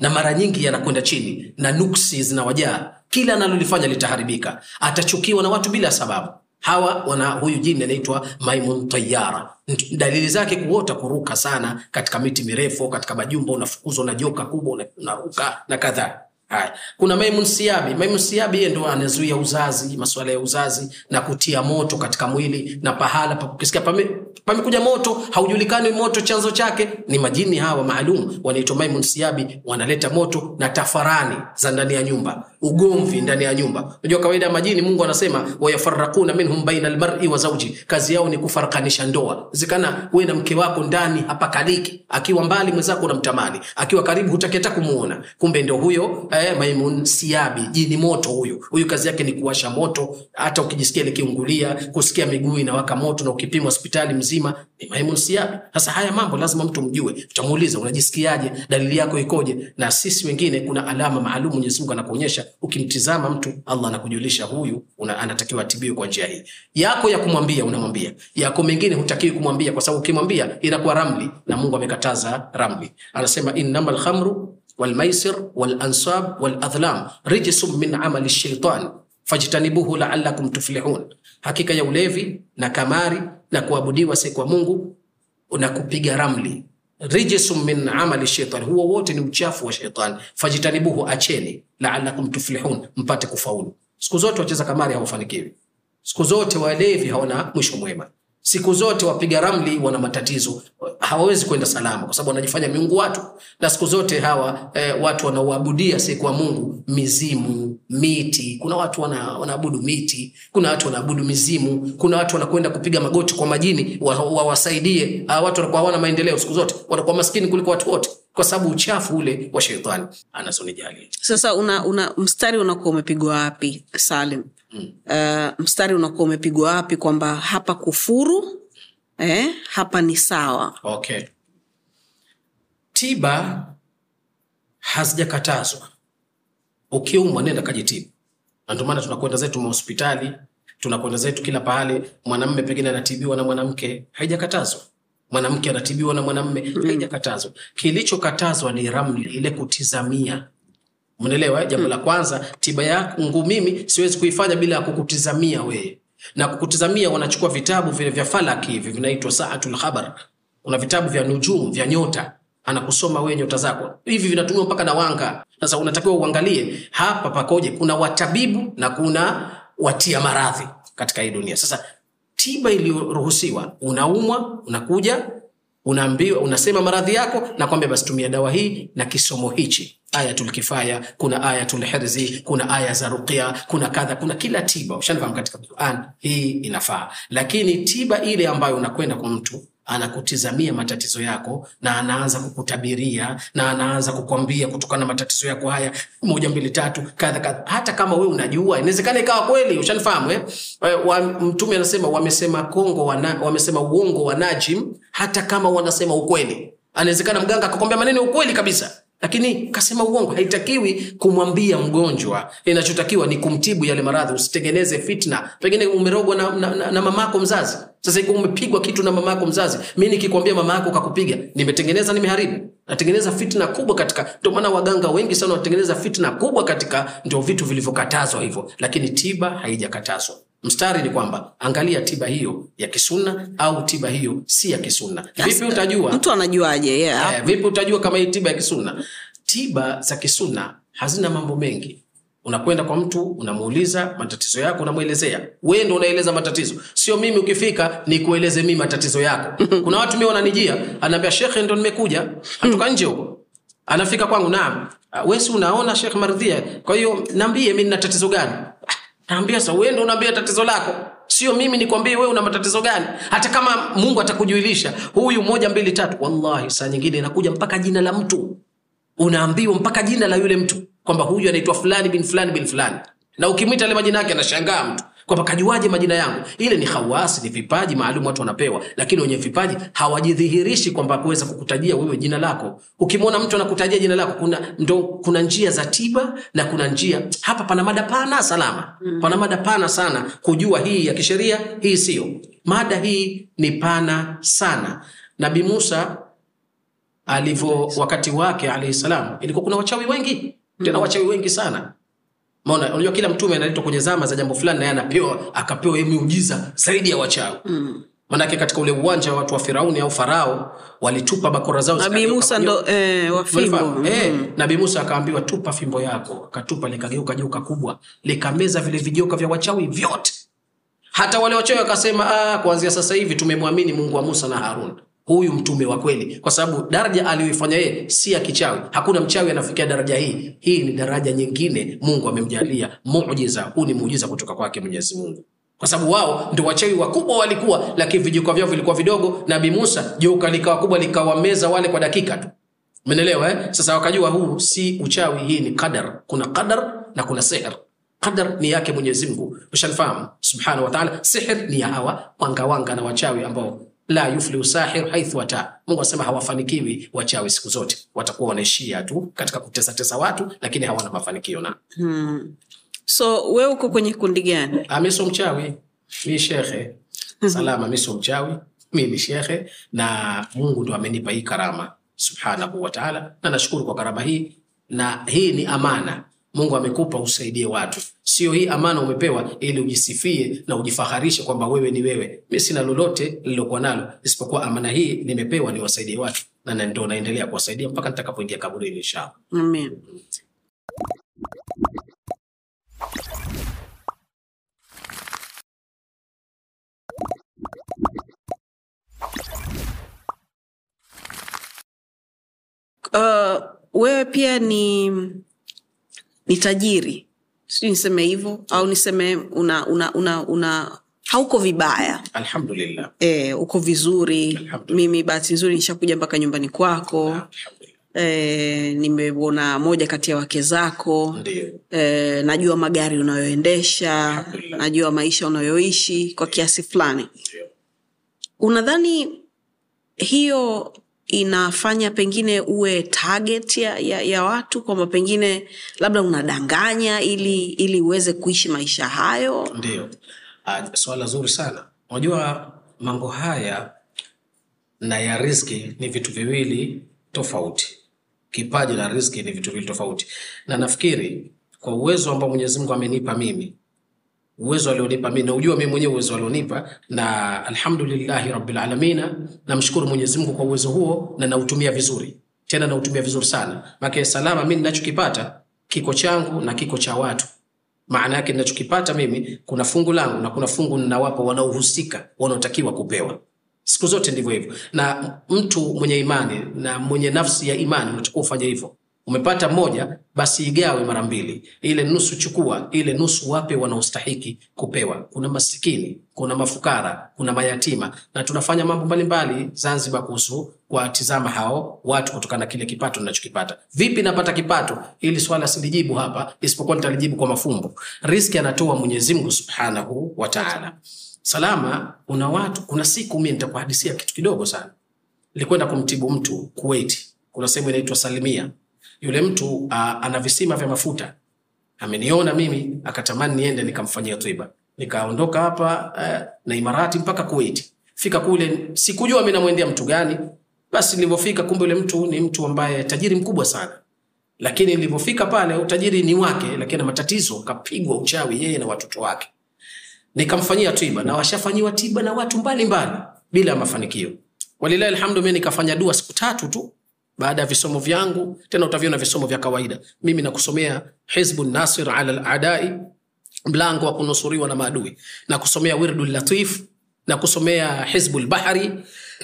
na mara nyingi yanakwenda chini na nuksi zinawajaa. Kila analolifanya litaharibika. Atachukiwa na watu bila sababu. Hawa wana huyu jini anaitwa maimun tayara dalili zake kuota kuruka sana katika miti mirefu katika majumba unafukuzwa na joka kubwa unaruka na kadhaa haya kuna maimun siabi. Maimun siabi yeye ndo anazuia uzazi masuala ya uzazi na kutia moto katika mwili na pahala pa kukisikia pame, pamekuja moto haujulikani moto chanzo chake. Ni majini hawa maalum wanaitwa maimun siabi wanaleta moto na tafarani za ndani ya nyumba ugomvi ndani ya nyumba. Unajua kawaida ya majini mungu anasema wayafarakuna minhum baina almar'i wa zawji, kazi yao ni kufarakanisha ndoa. Zikana wewe na mke wako ndani hapakaliki. Akiwa mbali mwenzako unamtamani. Akiwa karibu hutaki hata kumuona. Kumbe ndio huyo eh, maimun siabi jini moto huyu. Huyu kazi yake ni kuwasha moto. Hata ukijisikia likiungulia kusikia miguu inawaka moto na ukipima hospitali mzima ni maimun siabi. Sasa haya mambo lazima mtu mjue. Utamuuliza unajisikiaje? Dalili yako ikoje? Na sisi wengine kuna alama maalum mwenyezi mungu anakuonyesha. Ukimtizama mtu allah anakujulisha huyu una, anatakiwa atibiwe kwa njia hii. Yako ya kumwambia unamwambia. Yako mengine hutakiwi kumwambia kwa sababu ukimwambia inakuwa ramli na mungu amekataza ramli. Anasema innamal lkhamru walmaisir walansab waladhlam rijsum min amali shaitan fajtanibuhu laalakum tuflihun hakika ya ulevi na kamari na kuabudiwa si kwa mungu na kupiga ramli. rijsum min amali shaitan huo wote ni uchafu wa shaitan fajtanibuhu acheni. laalakum tuflihun mpate kufaulu. Siku zote wacheza kamari hawafanikiwi. Siku zote walevi hawana mwisho mwema siku zote wapiga ramli wana matatizo. Hawawezi kwenda salama kwa sababu wanajifanya miungu watu. Na siku zote hawa eh, watu wanaoabudia sikuwa mungu mizimu miti. Kuna watu wana, wanaabudu miti kuna watu wanaabudu mizimu kuna watu wanakwenda kupiga magoti kwa majini wawasaidie. Wa, wa watu wanakuwa hawana maendeleo siku zote. Wanakuwa maskini kuliko watu wote kwa sababu uchafu ule wa sheitani. Anazonijali sasa una, una mstari unakuwa umepigwa wapi salim. Uh, mstari unakuwa umepigwa wapi kwamba hapa kufuru eh, hapa ni sawa? Okay. Tiba hazijakatazwa. Ukiumwa nenda kajitibu. Na ndio maana tunakwenda zetu mahospitali tunakwenda zetu kila pahali mwanamme pengine anatibiwa na mwanamke haijakatazwa. Mwanamke anatibiwa na mwanamme haijakatazwa. Kilichokatazwa ni ramli ile kutizamia mnaelewa jambo la kwanza tiba yangu mimi siwezi kuifanya bila ya kukutizamia wewe. Na kukutizamia wanachukua vitabu vile vya falaki hivi vinaitwa saatul khabar. Kuna vitabu vya nujum vya nyota. Anakusoma wewe nyota zako. Hivi vinatumiwa mpaka na wanga. Sasa unatakiwa uangalie hapa pakoje? Kuna watabibu na kuna watia maradhi katika hii dunia. Sasa tiba iliyoruhusiwa unaumwa unakuja unaambiwa unasema maradhi yako na kwambia basi tumia dawa hii na kisomo hichi ayatul kuna ayatul hirzi kuna aya za ruqya kuna kadha kuna kila tiba. Ushanifahamu katika quran hii inafaa. Lakini tiba ile ambayo unakwenda kwa mtu anakutizamia matatizo yako na anaanza kukutabiria na anaanza kukwambia kutokana na matatizo yako haya moja mbili tatu kadha kadha. Hata kama we unajua inawezekana ikawa kweli ushanifahamu eh? wa, mtume anasema wamesema kongo wana, wamesema uongo wa najim hata kama wanasema ukweli. Anawezekana mganga akakwambia maneno ukweli kabisa lakini kasema uongo haitakiwi kumwambia mgonjwa. Inachotakiwa ni kumtibu yale maradhi. Usitengeneze fitna. Pengine umerogwa na, na, na, na mamako mzazi. Sasa ikiwa umepigwa kitu na mamako mzazi. Mi nikikwambia yako kakupiga nimetengeneza nimeharibu. Natengeneza fitna kubwa katika ndio maana waganga wengi sana wanatengeneza fitna kubwa katika ndio vitu vilivyokatazwa hivyo. Lakini tiba haijakatazwa mstari ni kwamba angalia tiba hiyo ya kisunna au tiba hiyo si ya kisunna. Vipi utajua? Mtu anajuaje? Yeah. Eh, vipi utajua kama hii tiba ya kisunna? Tiba za kisunna hazina mambo mengi. Unakwenda kwa mtu unamuuliza matatizo yako unamwelezea wee ndo unaeleza matatizo. Sio mimi ukifika nikueleze mi matatizo yako. (laughs) Kuna watu mi wananijia anaambia shekhe ndo nimekuja. Atoka nje huko. Anafika kwangu naam. Wesi unaona shekh mardhia kwa hiyo naambie mi nina tatizo gani naambia sa wewe unaambia tatizo lako? Sio mimi nikwambie wewe una matatizo gani? Hata kama mungu atakujuilisha huyu moja mbili tatu wallahi saa nyingine inakuja mpaka jina la mtu. Unaambiwa mpaka jina la yule mtu kwamba huyu anaitwa fulani bin fulani bin fulani. Na ukimwita ale majina yake anashangaa mtu kwamba kajuaje majina yangu? Ile ni hawasi ni vipaji maalum watu wanapewa lakini wenye vipaji hawajidhihirishi kwamba kuweza kukutajia wewe jina lako. Ukimwona mtu anakutajia jina lako kuna ndo kuna njia za tiba na kuna njia hapa pana mada pana salama. Mm. pana mada pana sana kujua hii ya kisheria hii siyo. mada hii ni pana sana. Nabi musa alivyo wakati wake alayhi salam ilikuwa kuna wachawi wengi. Tena wachawi wengi sana maona unajua kila mtume analetwa kwenye zama za jambo fulani naye anapewa akapewa miujiza zaidi ya wachawi. Mm. manake katika ule uwanja wa watu wa firauni au farao walitupa bakora zao nabii musa ndo eh, wa fimbo? Eh, nabii musa akaambiwa tupa fimbo yako. Akatupa likageuka joka kubwa likameza vile vijoka vya wachawi vyote. Hata wale wachawi wakasema "Ah, kuanzia sasa hivi tumemwamini mungu wa musa na harun huyu mtume wa kweli. Kwa sababu daraja aliyoifanya yeye si ya kichawi. Hakuna mchawi anafikia daraja hii. Hii ni daraja nyingine mungu amemjalia. Muujiza. Huu ni muujiza kutoka kwake mwenyezi mungu. Kwa sababu wao ndio wachawi wakubwa walikuwa lakini vijuka vyao vilikuwa vidogo. Nabii musa joka likawa kubwa likawameza wale kwa dakika tu. Umeelewa eh? Sasa wakajua huu si uchawi, hii ni qadar. Kuna qadar na kuna sihr. Qadar ni yake Mwenyezi Mungu, subhanahu wa ta'ala. Ni ya hawa wanga wanga na wachawi ambao la yuflihu sahir haithu ata. Mungu anasema hawafanikiwi wachawi siku zote, watakuwa wanaishia tu katika kutesatesa watu, lakini hawana mafanikio na. So we uko kwenye kundi gani? Miso mi mchawi, mi shekhe salama. miso mchawi, mi ni shekhe, na Mungu ndo amenipa hii karama. Subhanahu wataala, na nashukuru kwa karama hii, na hii ni amana Mungu amekupa usaidie watu, sio hii amana umepewa ili ujisifie na ujifaharishe kwamba wewe ni wewe. Mi sina lolote lililokuwa nalo isipokuwa amana hii nimepewa niwasaidie watu, na ndo naendelea kuwasaidia mpaka nitakapoingia kaburini inshallah. Uh, wewe pia ni ni tajiri. Sijui niseme hivyo au niseme una una una, una hauko vibaya. Alhamdulillah, e, uko vizuri. Mimi bahati nzuri nishakuja mpaka nyumbani kwako. E, nimeona moja kati ya wake zako. E, najua magari unayoendesha. Najua maisha unayoishi kwa kiasi fulani. Unadhani hiyo inafanya pengine uwe target ya, ya, ya watu kwamba pengine labda unadanganya ili ili uweze kuishi maisha hayo Ndio, Ah, swala zuri sana. Unajua mambo haya na ya riski ni vitu viwili tofauti. Kipaji na riski ni vitu viwili tofauti, na nafikiri kwa uwezo ambao Mwenyezi Mungu amenipa mimi, uwezo alionipa mimi, na ujua mimi mwenyewe uwezo alionipa, na alhamdulillahi rabbil alamina, namshukuru Mwenyezi Mungu kwa uwezo huo, na nautumia vizuri, tena nautumia vizuri sana. Maana salama mimi ninachokipata kiko changu na kiko cha watu. Maana yake ninachokipata mimi kuna fungu langu na kuna fungu ninawapa wanaohusika wanaotakiwa kupewa. Siku zote ndivyo hivyo. Na mtu mwenye imani na mwenye nafsi ya imani unatakiwa ufanye hivyo umepata moja basi igawe mara mbili. Ile nusu chukua ile nusu wape wanaostahiki kupewa. Kuna masikini kuna mafukara kuna mayatima. Na tunafanya mambo mbalimbali zanzibar kuhusu kuwatizama hao watu kutokana na kile kipato ninachokipata. Vipi napata kipato? Ili swala silijibu hapa isipokuwa nitalijibu kwa mafumbo. Riski anatoa mwenyezi subhanahu wa salama kuna watu kuna siku mie nitakuhadisia kitu kidogo sana. Nilikwenda kumtibu mtu kuwait. Kuna sehemu inaitwa salimia yule mtu uh, ana visima vya mafuta. Ameniona mimi akatamani niende nikamfanyia tiba. Nikaondoka hapa uh, na imarati mpaka kuwait. Fika kule sikujua mi namwendea mtu gani. Basi nilivyofika kumbe yule mtu ni mtu ambaye tajiri mkubwa sana. Lakini nilivyofika pale utajiri ni wake lakini na matatizo kapigwa uchawi yeye na watoto wake. Nikamfanyia tiba na washafanyiwa tiba na watu mbalimbali mbali, bila mafanikio. Walilahi alhamdu mi nikafanya dua siku tatu tu baada ya visomo vyangu tena utaviona visomo vya kawaida. Mimi nakusomea hizbu nasir ala ladai mlango wa kunusuriwa na maadui. Na kusomea wirdu latif na kusomea hizbu lbahari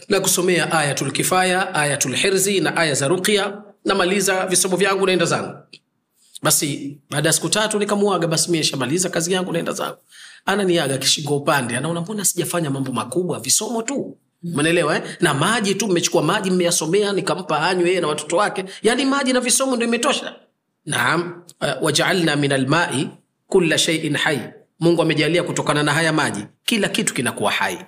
na kusomea ayatul kifaya ayatul hirzi na aya za ruqya. Namaliza visomo vyangu naenda zangu. Basi baada ya siku tatu nikamuaga basi mi shamaliza kazi yangu naenda zangu. Ananiaga kishingo upande. Anaona mbona sijafanya mambo makubwa? Visomo tu Umeelewa eh? Na maji tu mmechukua maji mmeyasomea nikampa anywe yeye na watoto wake. Yaani maji na visomo ndio imetosha. Naam, uh, waja'alna min almai kula sheiin hai. Mungu amejalia kutokana na haya maji kila kitu kinakuwa hai.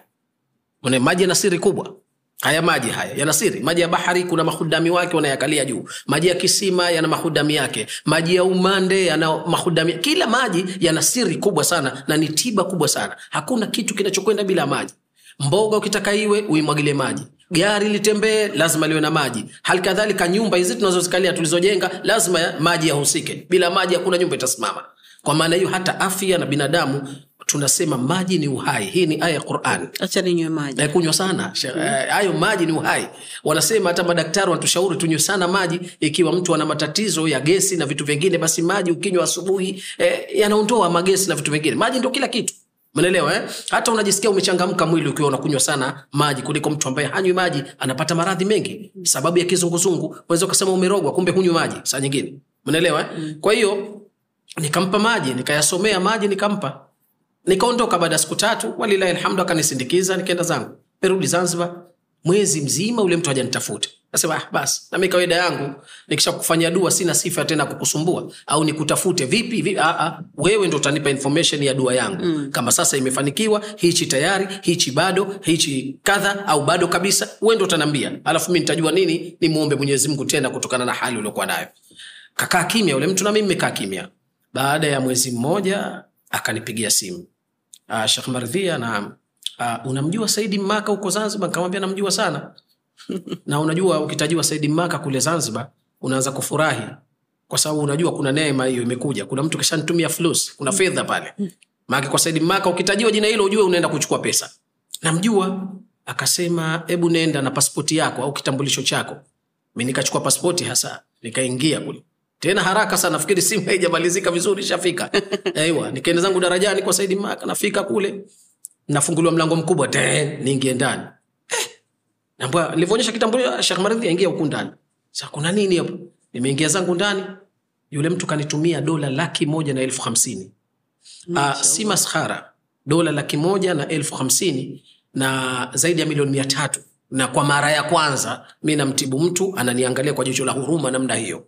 Mune, maji yana siri kubwa. Haya maji haya yana siri. Maji ya bahari kuna mahudami wake wanayakalia juu. Maji ya kisima yana mahudami yake. Maji ya umande yana mahudami. Kila maji yana siri kubwa sana na ni tiba kubwa sana. Hakuna kitu kinachokwenda bila maji mboga ukitaka iwe uimwagilie maji. Gari litembee lazima liwe na maji. Hali kadhalika nyumba hizi tunazozikalia tulizojenga lazima maji yahusike. Bila maji hakuna nyumba itasimama. Kwa maana hiyo hata afya na binadamu tunasema maji ni uhai. Hii ni aya ya quran. Acha ninywe maji. Eh, kunywa sana. Hayo mm. maji ni uhai. Wanasema hata madaktari wanatushauri tunywe sana maji. Ikiwa mtu ana matatizo ya gesi na vitu vingine basi maji ukinywa asubuhi eh, yanaondoa magesi na vitu vingine. Maji ndio kila kitu Umeelewa eh? Hata unajisikia umechangamka mwili ukiwa unakunywa sana maji kuliko mtu ambaye hanywi maji, anapata maradhi mengi sababu ya kizunguzungu. Unaweza ukasema umerogwa, kumbe hunywi maji saa nyingine. mnaelewa eh? Kwa hiyo nikampa maji, nikayasomea maji, nikampa nikaondoka baada ya siku tatu walilahi alhamdu akanisindikiza nikaenda zangu merudi zanzibar mwezi mzima ule mtu hajanitafuta. Nasema ah, basi nami kawaida yangu nikishakufanyia dua sina sifa tena kukusumbua. Au nikutafute vipi vipi ah, ah, wewe ndo utanipa information ya dua yangu. Mm. kama sasa imefanikiwa hichi tayari hichi bado hichi kadha au bado kabisa we ndo utaniambia. Alafu mi nitajua nini nimwombe mwenyezi mungu tena kutokana na hali uliokuwa nayo. Kakaa kimya ule mtu nami mmekaa kimya. Baada ya mwezi mmoja akanipigia simu. Ah, shekh Mardhia na uh, unamjua Saidi Maka huko Zanzibar? Nikamwambia namjua sana. (laughs) na unajua ukitajiwa Saidi Maka kule Zanzibar unaanza kufurahi kwa sababu unajua kuna neema hiyo imekuja. Kuna mtu kishanitumia flus, kuna fedha pale. Maana kwa Saidi mmaka ukitajiwa jina hilo ujue unaenda kuchukua pesa. Namjua. Akasema hebu nenda na pasipoti yako au kitambulisho chako. Mimi nikachukua pasipoti hasa nikaingia kule tena haraka sana nafikiri simu haijamalizika vizuri shafika (laughs) aiwa nikaenda zangu darajani kwa saidi maka nafika kule nafunguliwa mlango mkubwa te niingie ndani. Eh, nambwa nilivyoonyesha kitambulisho shekh Maridhi aingia huku ndani. Sa kuna nini hapo? Nimeingia zangu ndani. Yule mtu kanitumia dola laki moja na elfu hamsini. Uh, si maskhara. Dola laki moja na elfu hamsini na zaidi ya milioni mia tatu. Na kwa mara ya kwanza mi namtibu mtu ananiangalia kwa jicho la huruma namna hiyo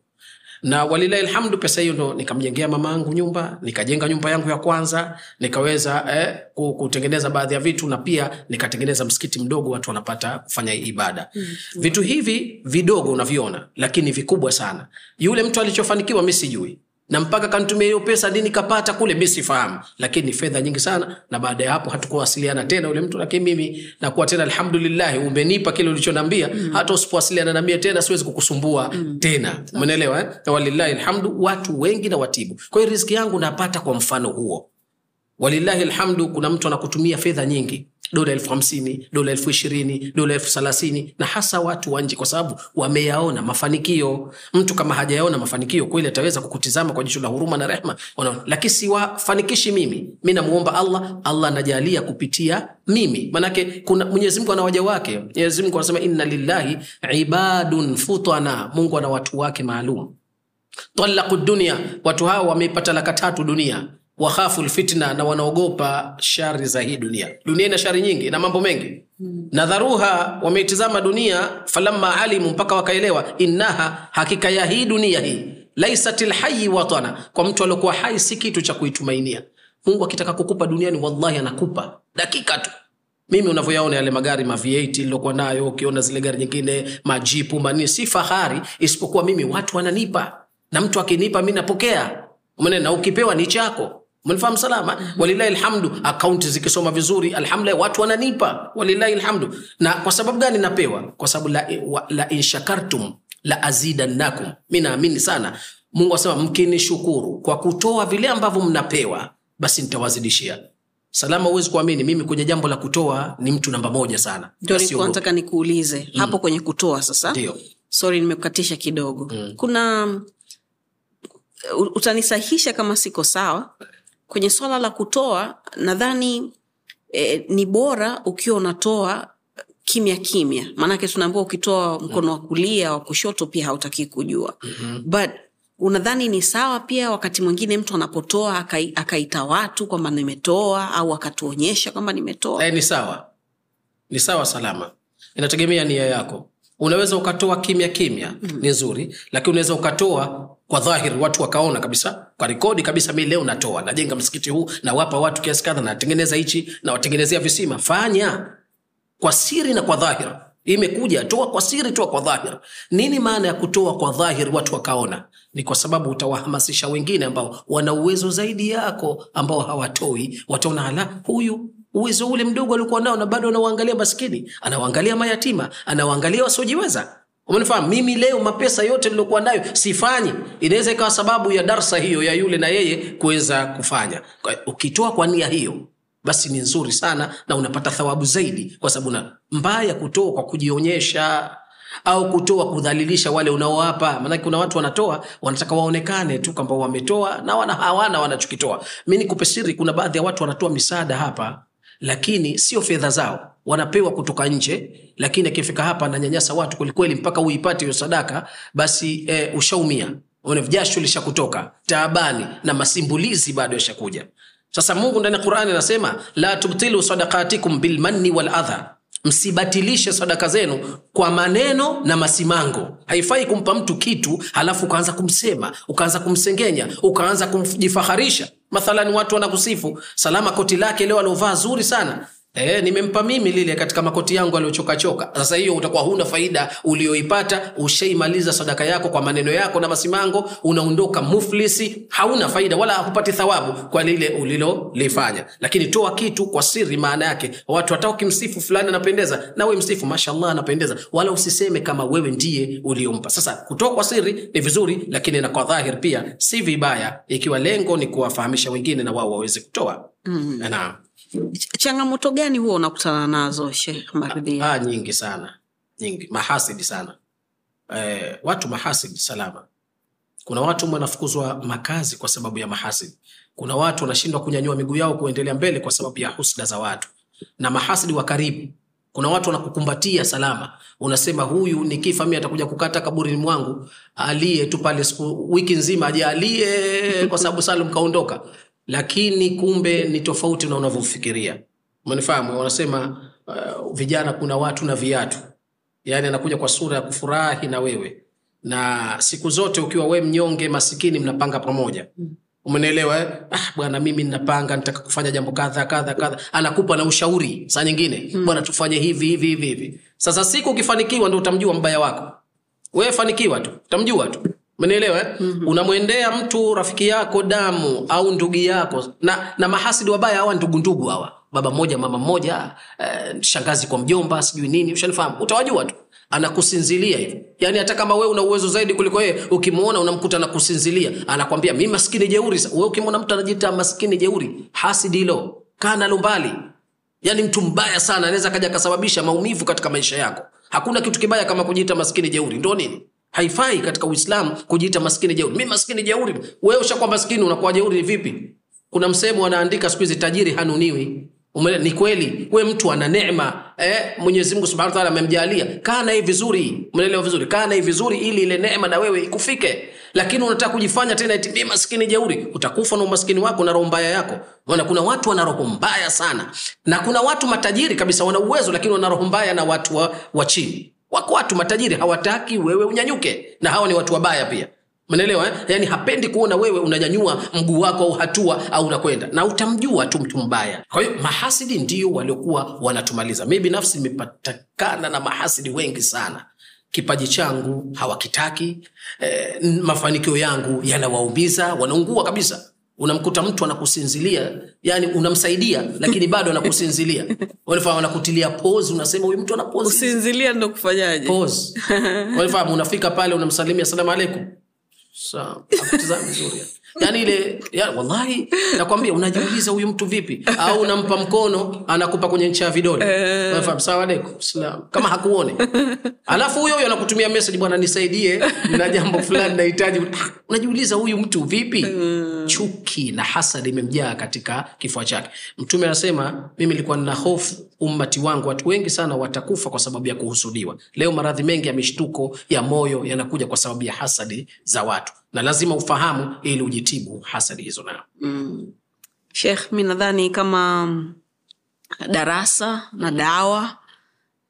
na walilahi lhamdu pesa hiyo ndo nikamjengea mama yangu nyumba nikajenga nyumba yangu ya kwanza nikaweza eh, kutengeneza baadhi ya vitu na pia nikatengeneza msikiti mdogo watu wanapata kufanya ibada. Mm. vitu hivi vidogo unaviona lakini vikubwa sana. Yule mtu alichofanikiwa mi sijui na mpaka kanitumia hiyo pesa nini kapata kule mi sifahamu. Lakini ni fedha nyingi sana na baada ya hapo hatukuwasiliana tena yule mtu lakini mimi nakuwa tena alhamdulillahi umenipa kile ulichonambia mm. hata usipowasiliana namie tena siwezi kukusumbua mm. tena. Umeelewa eh? Walillahi alhamdu watu wengi na watibu. Kwa hiyo riziki yangu napata kwa mfano huo. Walillahi alhamdu kuna mtu anakutumia fedha nyingi dola elfu hamsini dola elfu ishirini dola elfu thelathini na hasa watu wa nje kwa sababu wameyaona mafanikio. Mtu kama hajayaona mafanikio kweli ataweza kukutizama kwa jicho la huruma na rehma lakini siwafanikishi mimi. Mi namuomba allah allah anajalia kupitia mimi. Manake kuna mwenyezimungu ana waja wake. Mwenyezimungu anasema inna lillahi ibadun futana. Mungu ana watu wake maalum. Talaqu dunia watu hawa wameipata laka tatu dunia wakhafu lfitna na wanaogopa shari za hii dunia. Dunia ina shari nyingi na mambo mengi. Hmm. nadharuha wameitizama dunia falamma alimu mpaka wakaelewa innaha hakika ya hii dunia hii laisat lhayi watana. Kwa mtu aliokuwa hai si kitu cha kuitumainia. Mungu akitaka kukupa duniani wallahi anakupa. Dakika tu. Mimi unavyoyaona yale magari ma V8 nilokuwa nayo ukiona zile gari nyingine majipu manini si fahari isipokuwa mimi watu wananipa. Na mtu akinipa mi napokea. Na ukipewa ni chako umenifahamu salama? Walilahi lhamdu akaunti zikisoma vizuri alhamdulillah watu wananipa. Walilahi lhamdu na kwa sababu gani napewa? Kwa sababu la, wa, la inshakartum la azidannakum. Mi naamini sana. Mungu asema mkinishukuru kwa kutoa vile ambavyo mnapewa basi nitawazidishia. Salama huwezi kuamini. Mimi kwenye jambo la kutoa ni mtu namba moja sana. Nataka nikuulize hapo kwenye kutoa sasa sorry nimekukatisha kidogo. Kuna utanisahisha kama siko sawa kwenye swala la kutoa nadhani e, ni bora ukiwa unatoa kimya kimya. Maanake tunaambiwa ukitoa mkono wa kulia wa kushoto pia hautakii kujua. Mm-hmm. but unadhani ni sawa pia wakati mwingine mtu anapotoa akai- akaita watu kwamba nimetoa au akatuonyesha kwamba nimetoa? E, ni sawa. Ni sawa salama. Inategemea nia yako unaweza ukatoa kimya kimya mm. ni nzuri lakini unaweza ukatoa kwa dhahiri watu wakaona kabisa kwa rekodi kabisa mi leo natoa najenga msikiti huu nawapa watu kiasi kadha natengeneza hichi nawatengenezea visima. Fanya kwa siri na kwa dhahir imekuja toa kwa siri toa kwa dhahir nini maana ya kutoa kwa dhahiri watu wakaona? Ni kwa sababu utawahamasisha wengine ambao wana uwezo zaidi yako ambao hawatoi. Wataona ala huyu uwezo ule mdogo aliokuwa nao na bado anawaangalia maskini anawaangalia mayatima anawaangalia wasiojiweza. Umenifahamu? Mimi leo mapesa yote niliokuwa nayo sifanyi. Inaweza ikawa sababu ya darsa hiyo ya yule na yeye kuweza kufanya. Ukitoa kwa nia hiyo basi ni nzuri sana na unapata thawabu zaidi kwa sababu na mbaya kutoa kwa kujionyesha au kutoa kudhalilisha wale unaowapa. Maanake kuna watu wanatoa wanataka waonekane tu kwamba wametoa na wana hawana wanachokitoa. Mi nikupe kuna baadhi ya watu wanatoa misaada hapa lakini sio fedha zao. Wanapewa kutoka nje lakini akifika hapa ananyanyasa watu kwelikweli mpaka uipate hiyo sadaka basi eh, ushaumia. Jasho lishakutoka taabani na masimbulizi bado yashakuja. Sasa mungu ndani ya qurani anasema la tubtilu sadakatikum bilmanni waladha msibatilishe sadaka zenu kwa maneno na masimango. Haifai kumpa mtu kitu halafu ukaanza kumsema ukaanza kumsengenya ukaanza kujifaharisha mathalan watu wanakusifu. Salama koti lake leo aliovaa zuri sana E, nimempa mimi lile katika makoti yangu aliyochokachoka. Sasa hiyo utakuwa huna faida ulioipata ushaimaliza sadaka yako kwa maneno yako na masimango unaondoka muflisi hauna faida wala hupati thawabu kwa lile ulilolifanya. Lakini toa kitu kwa siri maana yake. Watu hata ukimsifu fulani anapendeza na wewe msifu mashallah anapendeza. Wala usiseme kama wewe ndiye uliompa sasa kutoa kwa siri ni vizuri lakini na kwa dhahir pia si vibaya ikiwa lengo ni kuwafahamisha wengine na wao waweze kutoa. Mm. naam changamoto gani huwa unakutana nazo maridhia ah, nyingi sana. Nyingi. Mahasidi sana. Eh, watu mahasidi salama. Kuna watu wanafukuzwa makazi kwa sababu ya mahasidi. Kuna watu wanashindwa kunyanyua miguu yao kuendelea mbele kwa sababu ya husda za watu. Na mahasidi wa karibu. Kuna watu wanakukumbatia salama. Unasema huyu nikifa mi atakuja kukata kaburini mwangu aliye tu pale siku wiki nzima aje aliye kwa sababu salum kaondoka lakini kumbe ni tofauti na unavyofikiria. Umenifahamu wanasema uh, vijana kuna watu na viatu. Yaani anakuja kwa sura ya kufurahi na wewe. Na siku zote ukiwa we mnyonge masikini mnapanga pamoja. Umenielewa eh? ah, bwana mimi ninapanga nitaka kufanya jambo kadha kadha kadha. Anakupa na ushauri saa nyingine. Mm. bwana tufanye hivi hivi hivi hivi. Sasa siku ukifanikiwa ndo utamjua mbaya wako. Wewe fanikiwa tu utamjua tu umenielewa mm-hmm. unamwendea mtu rafiki yako damu au ndugu yako na, na mahasidi wabaya hawa ndugu ndugu hawa. Baba mmoja mama mmoja eh, shangazi kwa mjomba sijui nini ushanifahamu? Utawajua tu. Anakusinzilia hivi. Yaani hata kama wewe una uwezo zaidi kuliko yeye ukimwona unamkuta anakusinzilia. Anakwambia mi maskini jeuri wewe ukimwona mtu anajiita maskini jeuri hasidi hilo. Kaa nalo mbali. Yaani mtu mbaya sana anaweza kaja akasababisha maumivu katika maisha yako. Hakuna kitu kibaya kama kujiita maskini jeuri. Ndo nini haifai katika uislamu kujiita maskini jeuri. Mi maskini jeuri. Wewe ushakuwa maskini unakuwa jeuri ni vipi? Kuna msemo anaandika siku hizi tajiri hanuniwi. Umele, ni kweli. We mtu ana neema. Eh, mwenyezi mungu subhanahu amemjalia. Kaa naye vizuri. Umeelewa vizuri? Kaa naye vizuri ili ile neema na wewe ikufike. Lakini unataka kujifanya tena eti maskini jeuri? Utakufa na umaskini wako na roho mbaya yako. Maana kuna watu wana roho mbaya sana. Na kuna watu matajiri kabisa wana uwezo lakini wana roho mbaya na watu wa, wa chini wako watu matajiri hawataki wewe unyanyuke na hawa ni watu wabaya pia mnaelewa eh? Yaani hapendi kuona wewe unanyanyua mguu wako au hatua au unakwenda na utamjua tu mtu mbaya. Kwa hiyo mahasidi ndio waliokuwa wanatumaliza. mi binafsi nimepatikana na mahasidi wengi sana. Kipaji changu hawakitaki, eh, mafanikio yangu yanawaumiza, wanaungua kabisa. Unamkuta mtu anakusinzilia, yani unamsaidia lakini bado anakusinzilia. (laughs) Wanafahamu anakutilia pose, unasema huyu mtu ana ndo kufanyaje pose (laughs) Wanafahamu unafika pale unamsalimia asalamu alaikum. Sawa, akutizama vizuri. Yaani ile ya, wallahi nakwambia unajiuliza huyu mtu vipi au unampa mkono anakupa kwenye ncha ya vidole. Unafahamu sawa alaikum salam. Kama hakuone. Alafu huyo huyo anakutumia message bwana nisaidie na jambo fulani nahitaji. Ah, Unajiuliza huyu mtu vipi? Chuki na hasad imemjaa katika kifua chake. Mtume anasema mimi nilikuwa nina hofu ummati wangu watu wengi sana watakufa kwa sababu ya kuhusudiwa. Leo maradhi mengi ya mishtuko ya moyo yanakuja kwa sababu ya hasadi za watu, na lazima ufahamu ili ujitibu hasadi hizo nao. shekh mi nadhani kama mm, darasa na dawa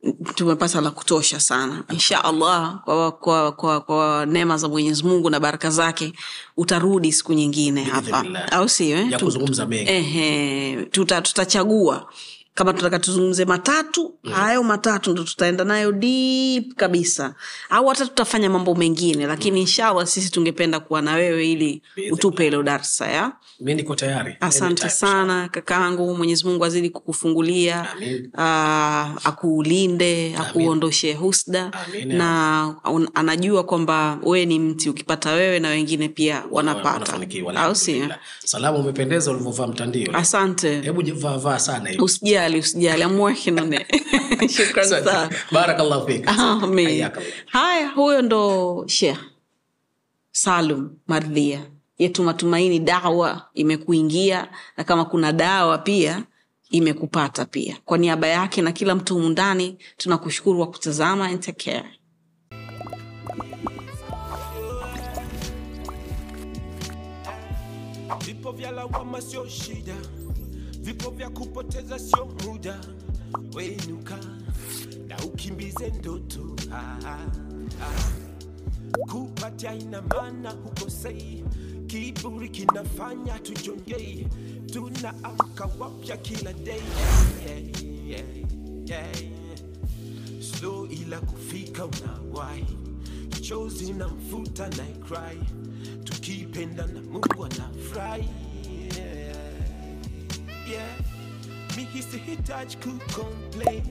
mm, tumepata la kutosha sana. Insha allah kwa, kwa, kwa, kwa neema za mwenyezi mungu na baraka zake utarudi siku nyingine hapa. Au sio eh? tutachagua tuta, tutachagua kama tunataka tuzungumze matatu hayo matatu ndo tutaenda nayo deep kabisa. Au hata tutafanya mambo mengine lakini inshallah sisi tungependa kuwa na wewe ili utupe ilo darsa ya? Mi niko tayari. Asante sana kakaangu. Mwenyezi mungu azidi kukufungulia uh, akuulinde akuondoshe husda. Amin. na un, anajua kwamba wewe ni mti ukipata wewe na wengine pia wanapata. au si salamu umependeza ulivyovaa mtandio. Asante. Hebu vaa vaa sana hivi. Usijali usijali I'm working (laughs) on it. shukran sana. Barakallahu fik. Amin. Haya huyo ndo shekh salum mardhia. Yetu matumaini dawa imekuingia na kama kuna dawa pia imekupata pia. Kwa niaba yake na kila mtu humu ndani tunakushukuru kwa kutazama and take care. Vipo vya lawama sio shida, vipo vya kupoteza sio muda. Wenuka na ukimbize ndoto. Ah, ah, ah. Kupatia hukosei, kiburi kinafanya tujongei, tunaamka wapya kila day. Yeah, yeah, yeah. Slow ila kufika unawahi, chozi na mfuta na cry, tukipenda na Mungu anafurahi. Yeah, yeah. Mi sihitaji kucomplain